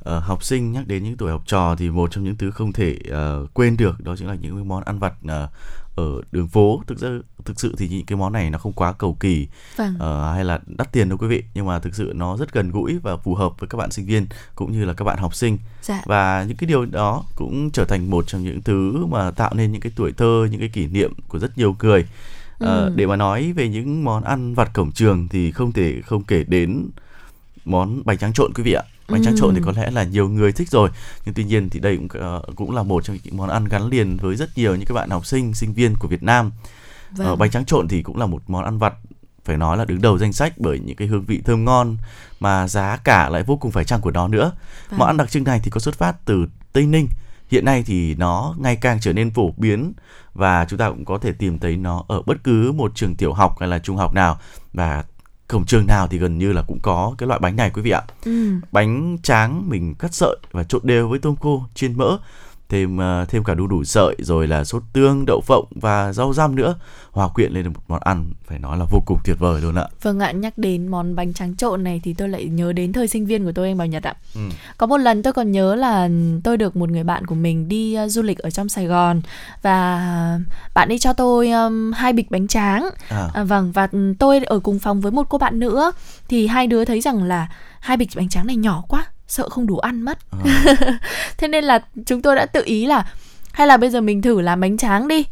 uh, học sinh nhắc đến những tuổi học trò thì một trong những thứ không thể uh, quên được đó chính là những món ăn vặt uh, ở đường phố thực ra thực sự thì những cái món này nó không quá cầu kỳ vâng. uh, hay là đắt tiền đâu quý vị nhưng mà thực sự nó rất gần gũi và phù hợp với các bạn sinh viên cũng như là các bạn học sinh dạ. và những cái điều đó cũng trở thành một trong những thứ mà tạo nên những cái tuổi thơ những cái kỷ niệm của rất nhiều người uh, ừ. để mà nói về những món ăn vặt cổng trường thì không thể không kể đến món bánh tráng trộn quý vị ạ bánh tráng trộn thì có lẽ là nhiều người thích rồi. Nhưng tuy nhiên thì đây cũng uh, cũng là một trong những món ăn gắn liền với rất nhiều những các bạn học sinh sinh viên của Việt Nam. Vâng. uh, bánh tráng trộn thì cũng là một món ăn vặt phải nói là đứng đầu danh sách bởi những cái hương vị thơm ngon mà giá cả lại vô cùng phải chăng của nó nữa. Vâng. món ăn đặc trưng này thì có xuất phát từ Tây Ninh. Hiện nay thì nó ngày càng trở nên phổ biến và chúng ta cũng có thể tìm thấy nó ở bất cứ một trường tiểu học hay là trung học nào. Và cổng trường nào thì gần như là cũng có cái loại bánh này quý vị ạ. Ừ. Bánh tráng mình cắt sợi và trộn đều với tôm khô chiên mỡ thêm uh, thêm cả đu đủ sợi rồi là sốt tương đậu phộng và rau răm nữa. Hòa quyện lên một món ăn phải nói là vô cùng tuyệt vời luôn ạ. Vâng ạ nhắc đến món bánh tráng trộn này thì tôi lại nhớ đến thời sinh viên của tôi anh bảo nhật ạ. Ừ. có một lần tôi còn nhớ là tôi được một người bạn của mình đi uh, du lịch ở trong sài gòn và bạn ấy cho tôi um, hai bịch bánh tráng. À. À, vâng và tôi ở cùng phòng với một cô bạn nữa thì hai đứa thấy rằng là hai bịch bánh tráng này nhỏ quá sợ không đủ ăn mất à. thế nên là chúng tôi đã tự ý là hay là bây giờ mình thử làm bánh tráng đi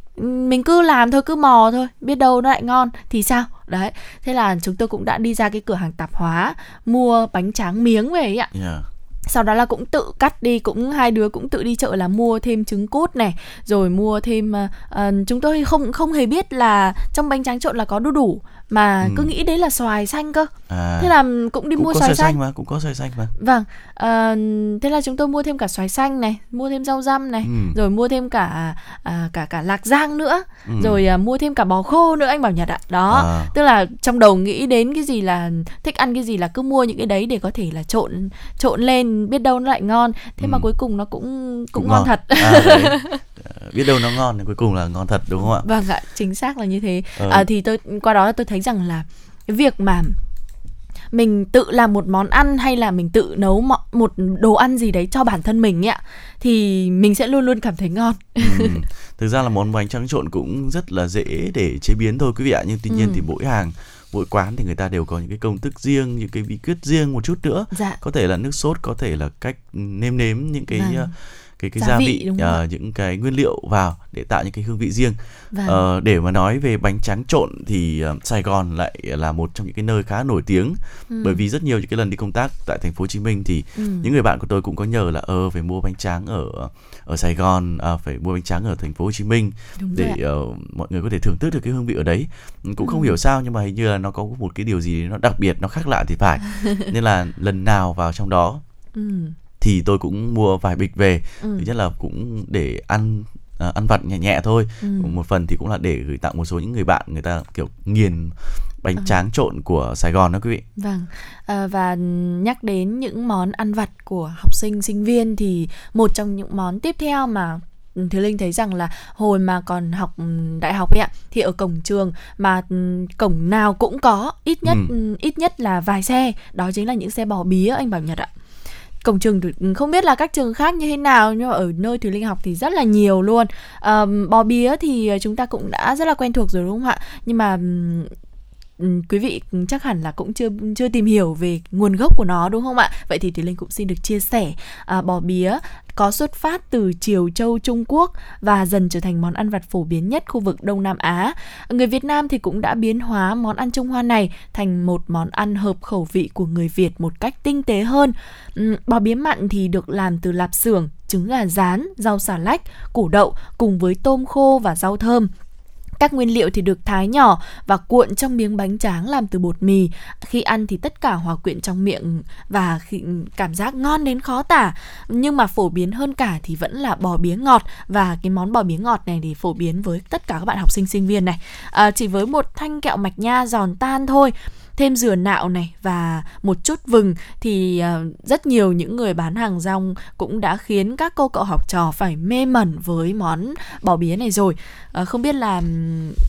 mình cứ làm thôi cứ mò thôi biết đâu nó lại ngon thì sao đấy thế là chúng tôi cũng đã đi ra cái cửa hàng tạp hóa mua bánh tráng miếng về ấy ạ yeah. sau đó là cũng tự cắt đi cũng hai đứa cũng tự đi chợ là mua thêm trứng cút này rồi mua thêm uh, chúng tôi không không hề biết là trong bánh tráng trộn là có đu đủ mà Ừ. cứ nghĩ đấy là xoài xanh cơ à, thế là cũng đi cũng mua có xoài xoài xanh xanh mà cũng có xoài xanh mà Vâng, ờ, thế là chúng tôi mua thêm cả xoài xanh này, mua thêm rau răm này, Ừ. rồi mua thêm cả à, cả cả lạc rang nữa, Ừ. rồi à, mua thêm cả bò khô nữa anh Bảo Nhật ạ. Đó, À. tức là trong đầu nghĩ đến cái gì là thích ăn cái gì là cứ mua những cái đấy để có thể là trộn trộn lên, biết đâu nó lại ngon. Thế mà Ừ. cuối cùng nó cũng cũng, ngon, thật. à, đấy. Ờ, biết đâu nó ngon thì cuối cùng là ngon thật đúng không ạ Vâng ạ, chính xác là như thế. Ờ. À, thì tôi qua đó tôi thấy rằng là cái việc mà mình tự làm một món ăn hay là mình tự nấu một đồ ăn gì đấy cho bản thân mình ấy ạ thì mình sẽ luôn luôn cảm thấy ngon. Ừ. Thực ra là món bánh tráng trộn cũng rất là dễ để chế biến thôi quý vị ạ Nhưng tuy nhiên Ừ. thì mỗi hàng, mỗi quán thì người ta đều có những cái công thức riêng, những cái bí quyết riêng một chút nữa Dạ. Có thể là nước sốt, có thể là cách nêm nếm những cái Vâng. Cái cái Gia gia vị, vị, ạ? những cái nguyên liệu vào để tạo những cái hương vị riêng Vâng. Ờ, để mà nói về bánh tráng trộn thì ờ, Sài Gòn lại là một trong những cái nơi khá nổi tiếng Ừ. bởi vì rất nhiều những cái lần đi công tác tại thành phố Hồ Chí Minh thì Ừ. những người bạn của tôi cũng có nhờ là ờ phải mua bánh tráng ở ở Sài Gòn à, phải mua bánh tráng ở thành phố Hồ Chí Minh Đúng để ờ, mọi người có thể thưởng thức được cái hương vị ở đấy cũng không Ừ. hiểu sao nhưng mà hình như là nó có một cái điều gì nó đặc biệt nó khác lạ thì phải nên là lần nào vào trong đó Ừ. thì tôi cũng mua vài bịch về Ừ. thứ nhất là cũng để ăn à, ăn vặt nhẹ nhẹ thôi Ừ. một phần thì cũng là để gửi tặng một số những người bạn người ta kiểu nghiền bánh Ờ. tráng trộn của Sài Gòn đó quý vị Vâng, à, và nhắc đến những món ăn vặt của học sinh, sinh viên thì một trong những món tiếp theo mà ừ, Thúy Linh thấy rằng là hồi mà còn học ừ, đại học ấy ạ thì ở cổng trường mà ừ, cổng nào cũng có ít nhất Ừ. ừ, ít nhất là vài xe đó chính là những xe bò bía anh Bảo Nhật ạ cổng trường không biết là các trường khác như thế nào nhưng mà ở nơi Thùy Linh học thì rất là nhiều luôn. Um, bò bía thì ờ, chúng ta cũng đã rất là quen thuộc rồi đúng không ạ? Nhưng mà Ừ, quý vị chắc hẳn là cũng chưa chưa tìm hiểu về nguồn gốc của nó đúng không ạ vậy thì Thùy Linh cũng xin được chia sẻ à, bò bía có xuất phát từ Triều Châu Trung Quốc và dần trở thành món ăn vặt phổ biến nhất khu vực Đông Nam Á. Người Việt Nam thì cũng đã biến hóa món ăn Trung Hoa này thành một món ăn hợp khẩu vị của người Việt một cách tinh tế hơn. Ừ, bò bía mặn thì được làm từ lạp xưởng, trứng gà rán, rau xà lách, củ đậu cùng với tôm khô và rau thơm. Các nguyên liệu thì được thái nhỏ và cuộn trong miếng bánh tráng làm từ bột mì. Khi ăn thì tất cả hòa quyện trong miệng và khi, ừ, cảm giác ngon đến khó tả. Nhưng mà phổ biến hơn cả thì vẫn là bò bía ngọt và cái món bò bía ngọt này thì phổ biến với tất cả các bạn học sinh sinh viên này. À, chỉ với một thanh kẹo mạch nha giòn tan thôi thêm dừa nạo này và một chút vừng thì ờ, rất nhiều những người bán hàng rong cũng đã khiến các cô cậu học trò phải mê mẩn với món bò bía này rồi. Ờ, không biết là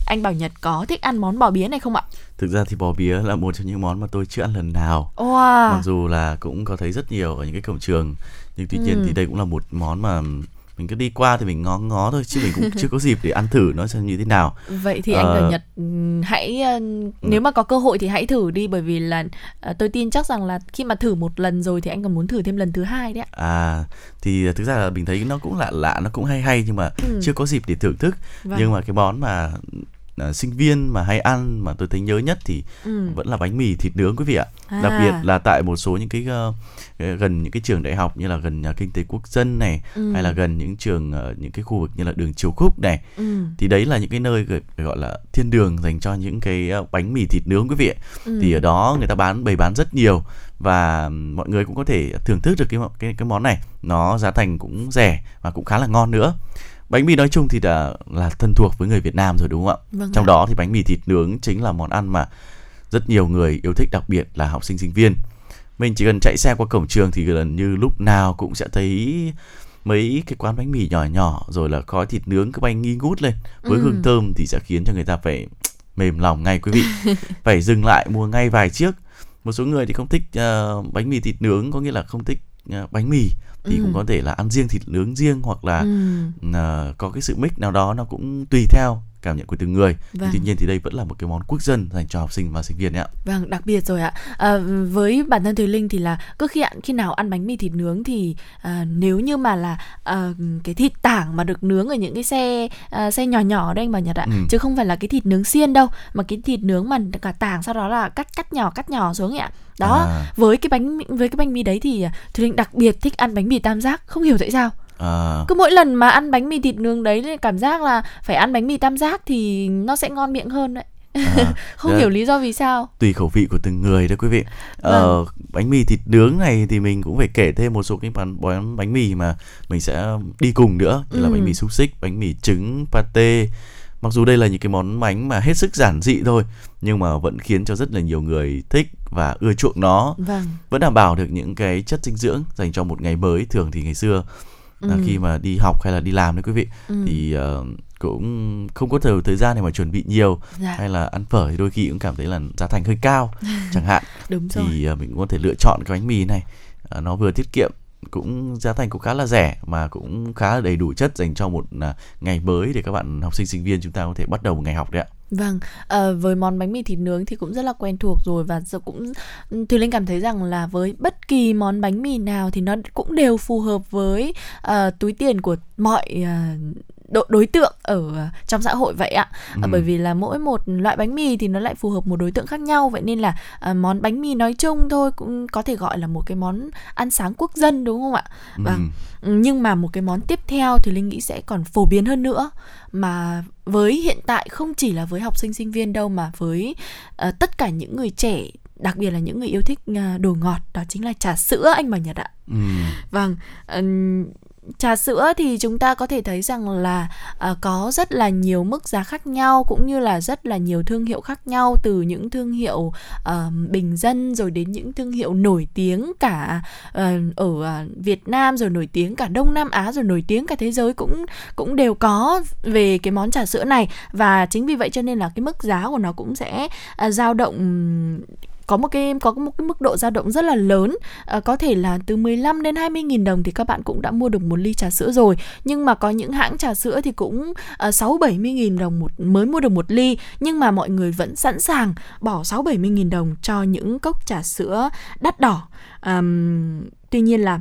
anh Bảo Nhật có thích ăn món bò bía này không ạ? thực ra thì bò bía là một trong những món mà tôi chưa ăn lần nào Wow. mặc dù là cũng có thấy rất nhiều ở những cái cổng trường nhưng tuy nhiên Ừ. thì đây cũng là một món mà mình cứ đi qua thì mình ngó ngó thôi chứ mình cũng chưa có dịp để ăn thử nó xem như thế nào Vậy thì anh Ờ. Bảo Nhật ừm, hãy ờ, nếu mà có cơ hội thì hãy thử đi bởi vì là ờ, tôi tin chắc rằng là khi mà thử một lần rồi thì anh còn muốn thử thêm lần thứ hai đấy ạ. à thì thực ra là mình thấy nó cũng lạ lạ nó cũng hay hay nhưng mà Ừ. chưa có dịp để thưởng thức Vâng. nhưng mà cái món mà à, sinh viên mà hay ăn mà tôi thấy nhớ nhất thì Ừ. vẫn là bánh mì thịt nướng quý vị ạ À. đặc biệt là tại một số những cái ờ, gần những cái trường đại học như là gần nhà kinh tế quốc dân này Ừ. hay là gần những trường ờ, những cái khu vực như là đường Triều Khúc này Ừ. thì đấy là những cái nơi gọi, là thiên đường dành cho những cái bánh mì thịt nướng quý vị ạ. Ừ. thì ở đó người ta bán bày bán rất nhiều và mọi người cũng có thể thưởng thức được cái cái cái món này nó giá thành cũng rẻ và cũng khá là ngon nữa bánh mì nói chung thì đã là thân thuộc với người Việt Nam rồi đúng không ạ? Vâng trong ạ. đó thì bánh mì thịt nướng chính là món ăn mà rất nhiều người yêu thích đặc biệt là học sinh sinh viên. Mình chỉ cần chạy xe qua cổng trường thì gần như lúc nào cũng sẽ thấy mấy cái quán bánh mì nhỏ nhỏ rồi là khói thịt nướng cứ bay nghi ngút lên. Với Ừ. hương thơm thì sẽ khiến cho người ta phải mềm lòng ngay quý vị. Phải dừng lại mua ngay vài chiếc. Một số người thì không thích ờ, bánh mì thịt nướng có nghĩa là không thích bánh mì thì Ừ. cũng có thể là ăn riêng thịt nướng riêng hoặc là Ừ. ờ, có cái sự mix nào đó nó cũng tùy theo cảm nhận của từng người Vâng. tuy nhiên thì đây vẫn là một cái món quốc dân dành cho học sinh và sinh viên ạ Vâng, đặc biệt rồi ạ. À, với bản thân Thùy Linh thì là cứ khi ăn khi nào ăn bánh mì thịt nướng thì à, nếu như mà là à, cái thịt tảng mà được nướng ở những cái xe à, xe nhỏ nhỏ đấy anh bảo Nhật ạ, Ừ. chứ không phải là cái thịt nướng xiên đâu, mà cái thịt nướng mà cả tảng sau đó là cắt cắt nhỏ cắt nhỏ xuống ấy ạ. Đó, À. với cái bánh với cái bánh mì đấy thì Thùy Linh đặc biệt thích ăn bánh mì tam giác, không hiểu tại sao. À, Cứ mỗi lần mà ăn bánh mì thịt nướng đấy cảm giác là phải ăn bánh mì tam giác thì nó sẽ ngon miệng hơn đấy. à, Không Dạ. hiểu lý do vì sao. tùy khẩu vị của từng người đấy quý vị. Ờ, bánh mì thịt nướng này thì mình cũng phải kể thêm một số cái món món bánh mì mà mình sẽ đi cùng nữa, như là Ừ. bánh mì xúc xích, bánh mì trứng, pate. Mặc dù đây là những cái món bánh mà hết sức giản dị thôi, nhưng mà vẫn khiến cho rất là nhiều người thích và ưa chuộng nó. Vâng. Vẫn đảm bảo được những cái chất dinh dưỡng dành cho một ngày mới. Thường thì ngày xưa Ừ. khi mà đi học hay là đi làm đấy quý vị Ừ. thì ờ, cũng không có thời thời gian để mà chuẩn bị nhiều Dạ. hay là ăn phở thì đôi khi cũng cảm thấy là giá thành hơi cao chẳng hạn Đúng rồi. thì à, mình cũng có thể lựa chọn cái bánh mì này À, nó vừa tiết kiệm cũng giá thành cũng khá là rẻ mà cũng khá là đầy đủ chất dành cho một à, ngày mới để các bạn học sinh sinh viên chúng ta có thể bắt đầu một ngày học đấy ạ Vâng, à, với món bánh mì thịt nướng thì cũng rất là quen thuộc rồi và giờ cũng ừ, Thùy Linh cảm thấy rằng là với bất kỳ món bánh mì nào thì nó cũng đều phù hợp với uh, túi tiền của mọi uh, độ đối tượng ở trong xã hội vậy ạ. Ờ, Ừ. Bởi vì là mỗi một loại bánh mì thì nó lại phù hợp một đối tượng khác nhau vậy nên là ờ, món bánh mì nói chung thôi cũng có thể gọi là một cái món ăn sáng quốc dân đúng không ạ? Vâng. Ừ. Ừ, nhưng mà một cái món tiếp theo thì linh nghĩ sẽ còn phổ biến hơn nữa mà với hiện tại không chỉ là với học sinh sinh viên đâu mà với ờ, tất cả những người trẻ đặc biệt là những người yêu thích ờ, đồ ngọt đó chính là trà sữa anh bảo nhật ạ Ừ. Vâng, trà sữa thì chúng ta có thể thấy rằng là à, có rất là nhiều mức giá khác nhau cũng như là rất là nhiều thương hiệu khác nhau từ những thương hiệu ờ, bình dân rồi đến những thương hiệu nổi tiếng cả ờ, ở à, Việt Nam rồi nổi tiếng cả Đông Nam Á rồi nổi tiếng cả thế giới cũng cũng đều có về cái món trà sữa này. Và chính vì vậy cho nên là cái mức giá của nó cũng sẽ à, dao động có một cái có một cái mức độ dao động rất là lớn. À, có thể là từ 15 đến 20 nghìn đồng thì các bạn cũng đã mua được một ly trà sữa rồi. Nhưng mà có những hãng trà sữa thì cũng à, 6 70 nghìn đồng một mới mua được một ly. Nhưng mà mọi người vẫn sẵn sàng bỏ 6 70 nghìn đồng cho những cốc trà sữa đắt đỏ. À, tuy nhiên là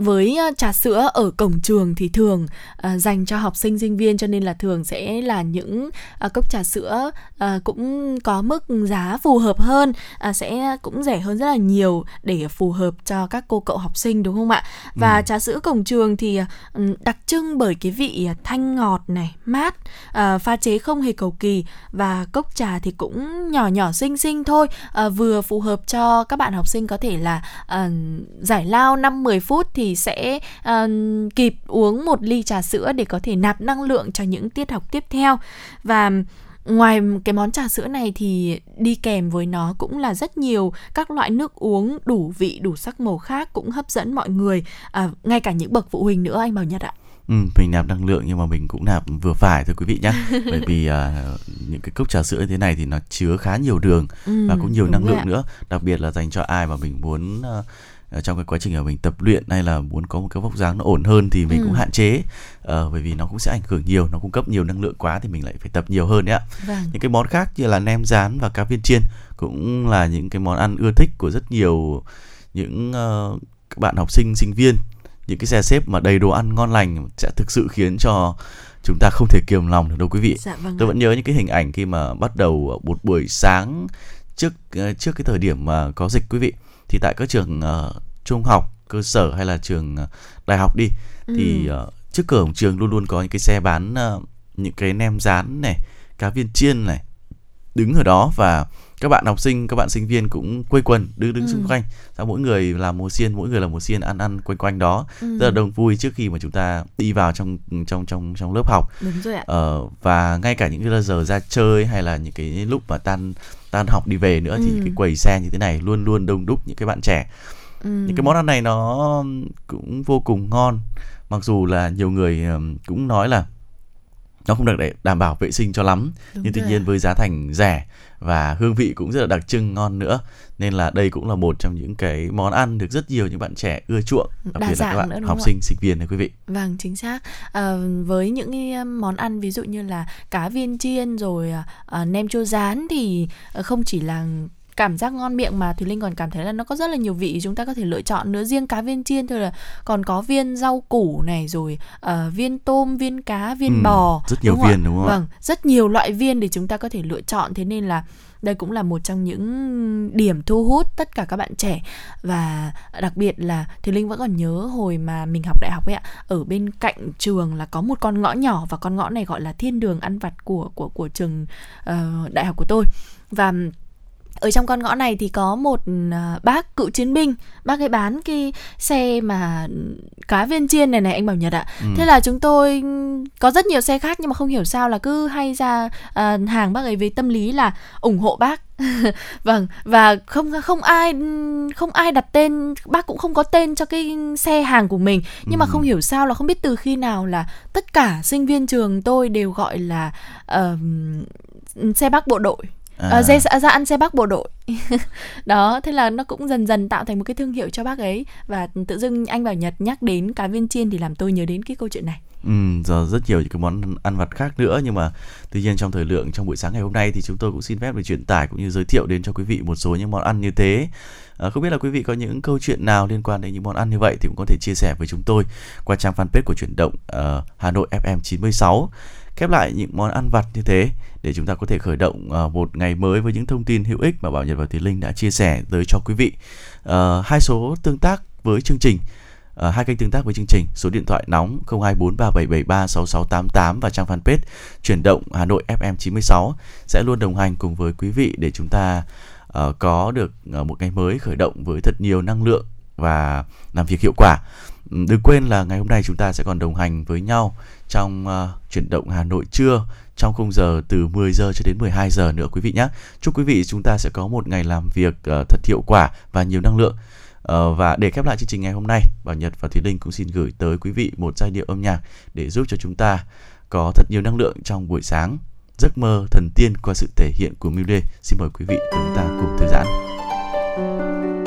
với trà sữa ở cổng trường thì thường ờ, dành cho học sinh sinh viên cho nên là thường sẽ là những ờ, cốc trà sữa ờ, cũng có mức giá phù hợp hơn ờ, sẽ cũng rẻ hơn rất là nhiều để phù hợp cho các cô cậu học sinh đúng không ạ? Và trà sữa cổng trường thì ờ, đặc trưng bởi cái vị thanh ngọt này mát ờ, pha chế không hề cầu kỳ và cốc trà thì cũng nhỏ nhỏ xinh xinh thôi ờ, vừa phù hợp cho các bạn học sinh có thể là ờ, giải lao 5-10 phút thì sẽ ờ, kịp uống một ly trà sữa để có thể nạp năng lượng cho những tiết học tiếp theo. Và ngoài cái món trà sữa này thì đi kèm với nó cũng là rất nhiều các loại nước uống đủ vị đủ sắc màu khác cũng hấp dẫn mọi người. À, ngay cả những bậc phụ huynh nữa anh bảo nhật ạ. Ừ, mình nạp năng lượng nhưng mà mình cũng nạp vừa phải thôi quý vị nhé bởi vì à, những cái cốc trà sữa như thế này thì nó chứa khá nhiều đường Ừ, và cũng nhiều năng lượng ạ. nữa. Đặc biệt là dành cho ai mà mình muốn à, trong cái quá trình mà mình tập luyện hay là muốn có một cái vóc dáng nó ổn hơn thì mình Ừ. cũng hạn chế. Ờ, bởi vì nó cũng sẽ ảnh hưởng nhiều nó cung cấp nhiều năng lượng quá thì mình lại phải tập nhiều hơn đấy ạ. Vâng. Những cái món khác như là nem rán và cá viên chiên cũng là những cái món ăn ưa thích của rất nhiều những ờ, các bạn học sinh sinh viên. Những cái xe xếp mà đầy đồ ăn ngon lành sẽ thực sự khiến cho chúng ta không thể kiềm lòng được đâu quý vị. Dạ vâng tôi ạ. vẫn nhớ những cái hình ảnh khi mà bắt đầu một buổi sáng trước ờ, trước cái thời điểm mà có dịch quý vị thì tại các trường ờ, trung học cơ sở hay là trường ờ, đại học đi thì Ừ. ờ, trước cửa cổng trường luôn luôn có những cái xe bán ờ, những cái nem rán này cá viên chiên này đứng ở đó và các bạn học sinh các bạn sinh viên cũng quây quần đứng đứng Ừ. xung quanh. Sau mỗi người làm một xiên mỗi người làm một xiên ăn ăn quanh quanh đó. Ừ, rất là đông vui trước khi mà chúng ta đi vào trong trong trong trong lớp học. Đúng rồi ạ. Ờ, và ngay cả những cái giờ ra chơi hay là những cái lúc mà tan tan học đi về nữa thì Ừ. cái quầy xe như thế này luôn luôn đông đúc những cái bạn trẻ ừ. những cái món ăn này nó cũng vô cùng ngon mặc dù là nhiều người cũng nói là nó không được để đảm bảo vệ sinh cho lắm Đúng nhưng tuy nhiên ạ. với giá thành rẻ và hương vị cũng rất là đặc trưng ngon nữa nên là đây cũng là một trong những cái món ăn được rất nhiều những bạn trẻ ưa chuộng đặc Đa biệt là các bạn nữa, học sinh sinh viên này quý vị Vâng, chính xác. Ờ, với những cái món ăn ví dụ như là cá viên chiên rồi à, à, nem chua rán thì không chỉ là cảm giác ngon miệng mà Thùy Linh còn cảm thấy là nó có rất là nhiều vị. Chúng ta có thể lựa chọn nữa riêng cá viên chiên thôi là còn có viên rau củ này rồi ờ, viên tôm viên cá viên Ừ, bò rất nhiều đúng viên, đúng không vâng rất nhiều loại viên để chúng ta có thể lựa chọn. Thế nên là đây cũng là một trong những điểm thu hút tất cả các bạn trẻ. Và đặc biệt là Thùy Linh vẫn còn nhớ hồi mà mình học đại học ấy ạ ở bên cạnh trường là có một con ngõ nhỏ và con ngõ này gọi là thiên đường ăn vặt của của của trường ờ, đại học của tôi. Và ở trong con ngõ này thì có một à, bác cựu chiến binh bác ấy bán cái xe mà cá viên chiên này này anh bảo nhật ạ Ừ. thế là chúng tôi có rất nhiều xe khác nhưng mà không hiểu sao là cứ hay ra à, hàng bác ấy với tâm lý là ủng hộ bác vâng và không không ai không ai đặt tên bác cũng không có tên cho cái xe hàng của mình nhưng mà Ừ. không hiểu sao là không biết từ khi nào là tất cả sinh viên trường tôi đều gọi là ờm, xe bác bộ đội À. à. ra, ra ăn xe bác bộ đội đó thế là nó cũng dần dần tạo thành một cái thương hiệu cho bác ấy và tự dưng anh bảo nhật nhắc đến cá viên chiên thì làm tôi nhớ đến cái câu chuyện này Ừ, giờ rất nhiều những cái món ăn vặt khác nữa nhưng mà tuy nhiên trong thời lượng trong buổi sáng ngày hôm nay thì chúng tôi cũng xin phép được truyền tải cũng như giới thiệu đến cho quý vị một số những món ăn như thế. À, không biết là quý vị có những câu chuyện nào liên quan đến những món ăn như vậy thì cũng có thể chia sẻ với chúng tôi qua trang fanpage của chuyển động ờ, Hà Nội FM 96 khép lại những món ăn vặt như thế để chúng ta có thể khởi động ờ, một ngày mới với những thông tin hữu ích mà Bảo Nhật và Thùy Linh đã chia sẻ tới cho quý vị. À, hai số tương tác với chương trình À, hai kênh tương tác với chương trình số điện thoại nóng 0243773688 và trang fanpage chuyển động Hà Nội FM 96 sẽ luôn đồng hành cùng với quý vị để chúng ta ờ, có được một ngày mới khởi động với thật nhiều năng lượng và làm việc hiệu quả. Đừng quên là ngày hôm nay chúng ta sẽ còn đồng hành với nhau trong uh, chuyển động Hà Nội trưa trong khung giờ từ 10 giờ cho đến 12 giờ nữa quý vị nhé. Chúc quý vị chúng ta sẽ có một ngày làm việc uh, thật hiệu quả và nhiều năng lượng. Uh, và để khép lại chương trình ngày hôm nay, Bảo Nhật và Thúy Linh cũng xin gửi tới quý vị một giai điệu âm nhạc để giúp cho chúng ta có thật nhiều năng lượng trong buổi sáng. Giấc mơ thần tiên qua sự thể hiện của Milde. Xin mời quý vị chúng ta cùng thư giãn. tuổi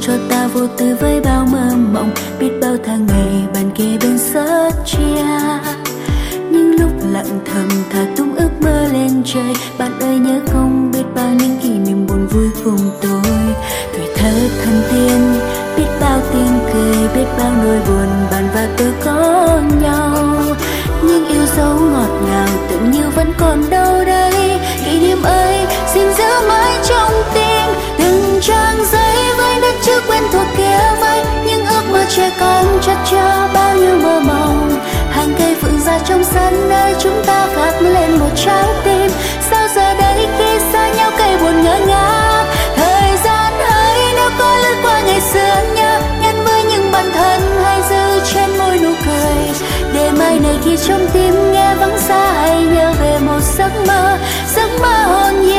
cho ta vô tư với bao mơ mộng, biết bao tháng ngày bàn kề bên sớt chia. Những lúc lặng thầm thả tung ước mơ lên trời, bạn ơi nhớ không biết bao những kỷ niệm buồn vui cùng tôi. Tuổi thơ thân tiên biết bao tiếng cười, biết bao nỗi buồn bạn và tôi có nhau. Nhưng yêu dấu ngọt ngào tưởng như vẫn còn đâu đây, kỷ niệm ấy xin giữ mãi trong tim chữ quen thuộc kia vây những ước mơ trẻ con chặt chẽ bao nhiêu mơ mộng. Hàng cây phượng ra trong sân nơi chúng ta khắc lên một trái tim. Sao giờ đây khi xa nhau cây buồn ngỡ ngác? Thời gian ơi nếu có lướt qua ngày xưa nhớ, nhắn với những bản thân hay giữ trên môi nụ cười. Để mai này khi trong tim nghe vắng xa, hãy nhớ về một giấc mơ giấc mơ hồn nhiên.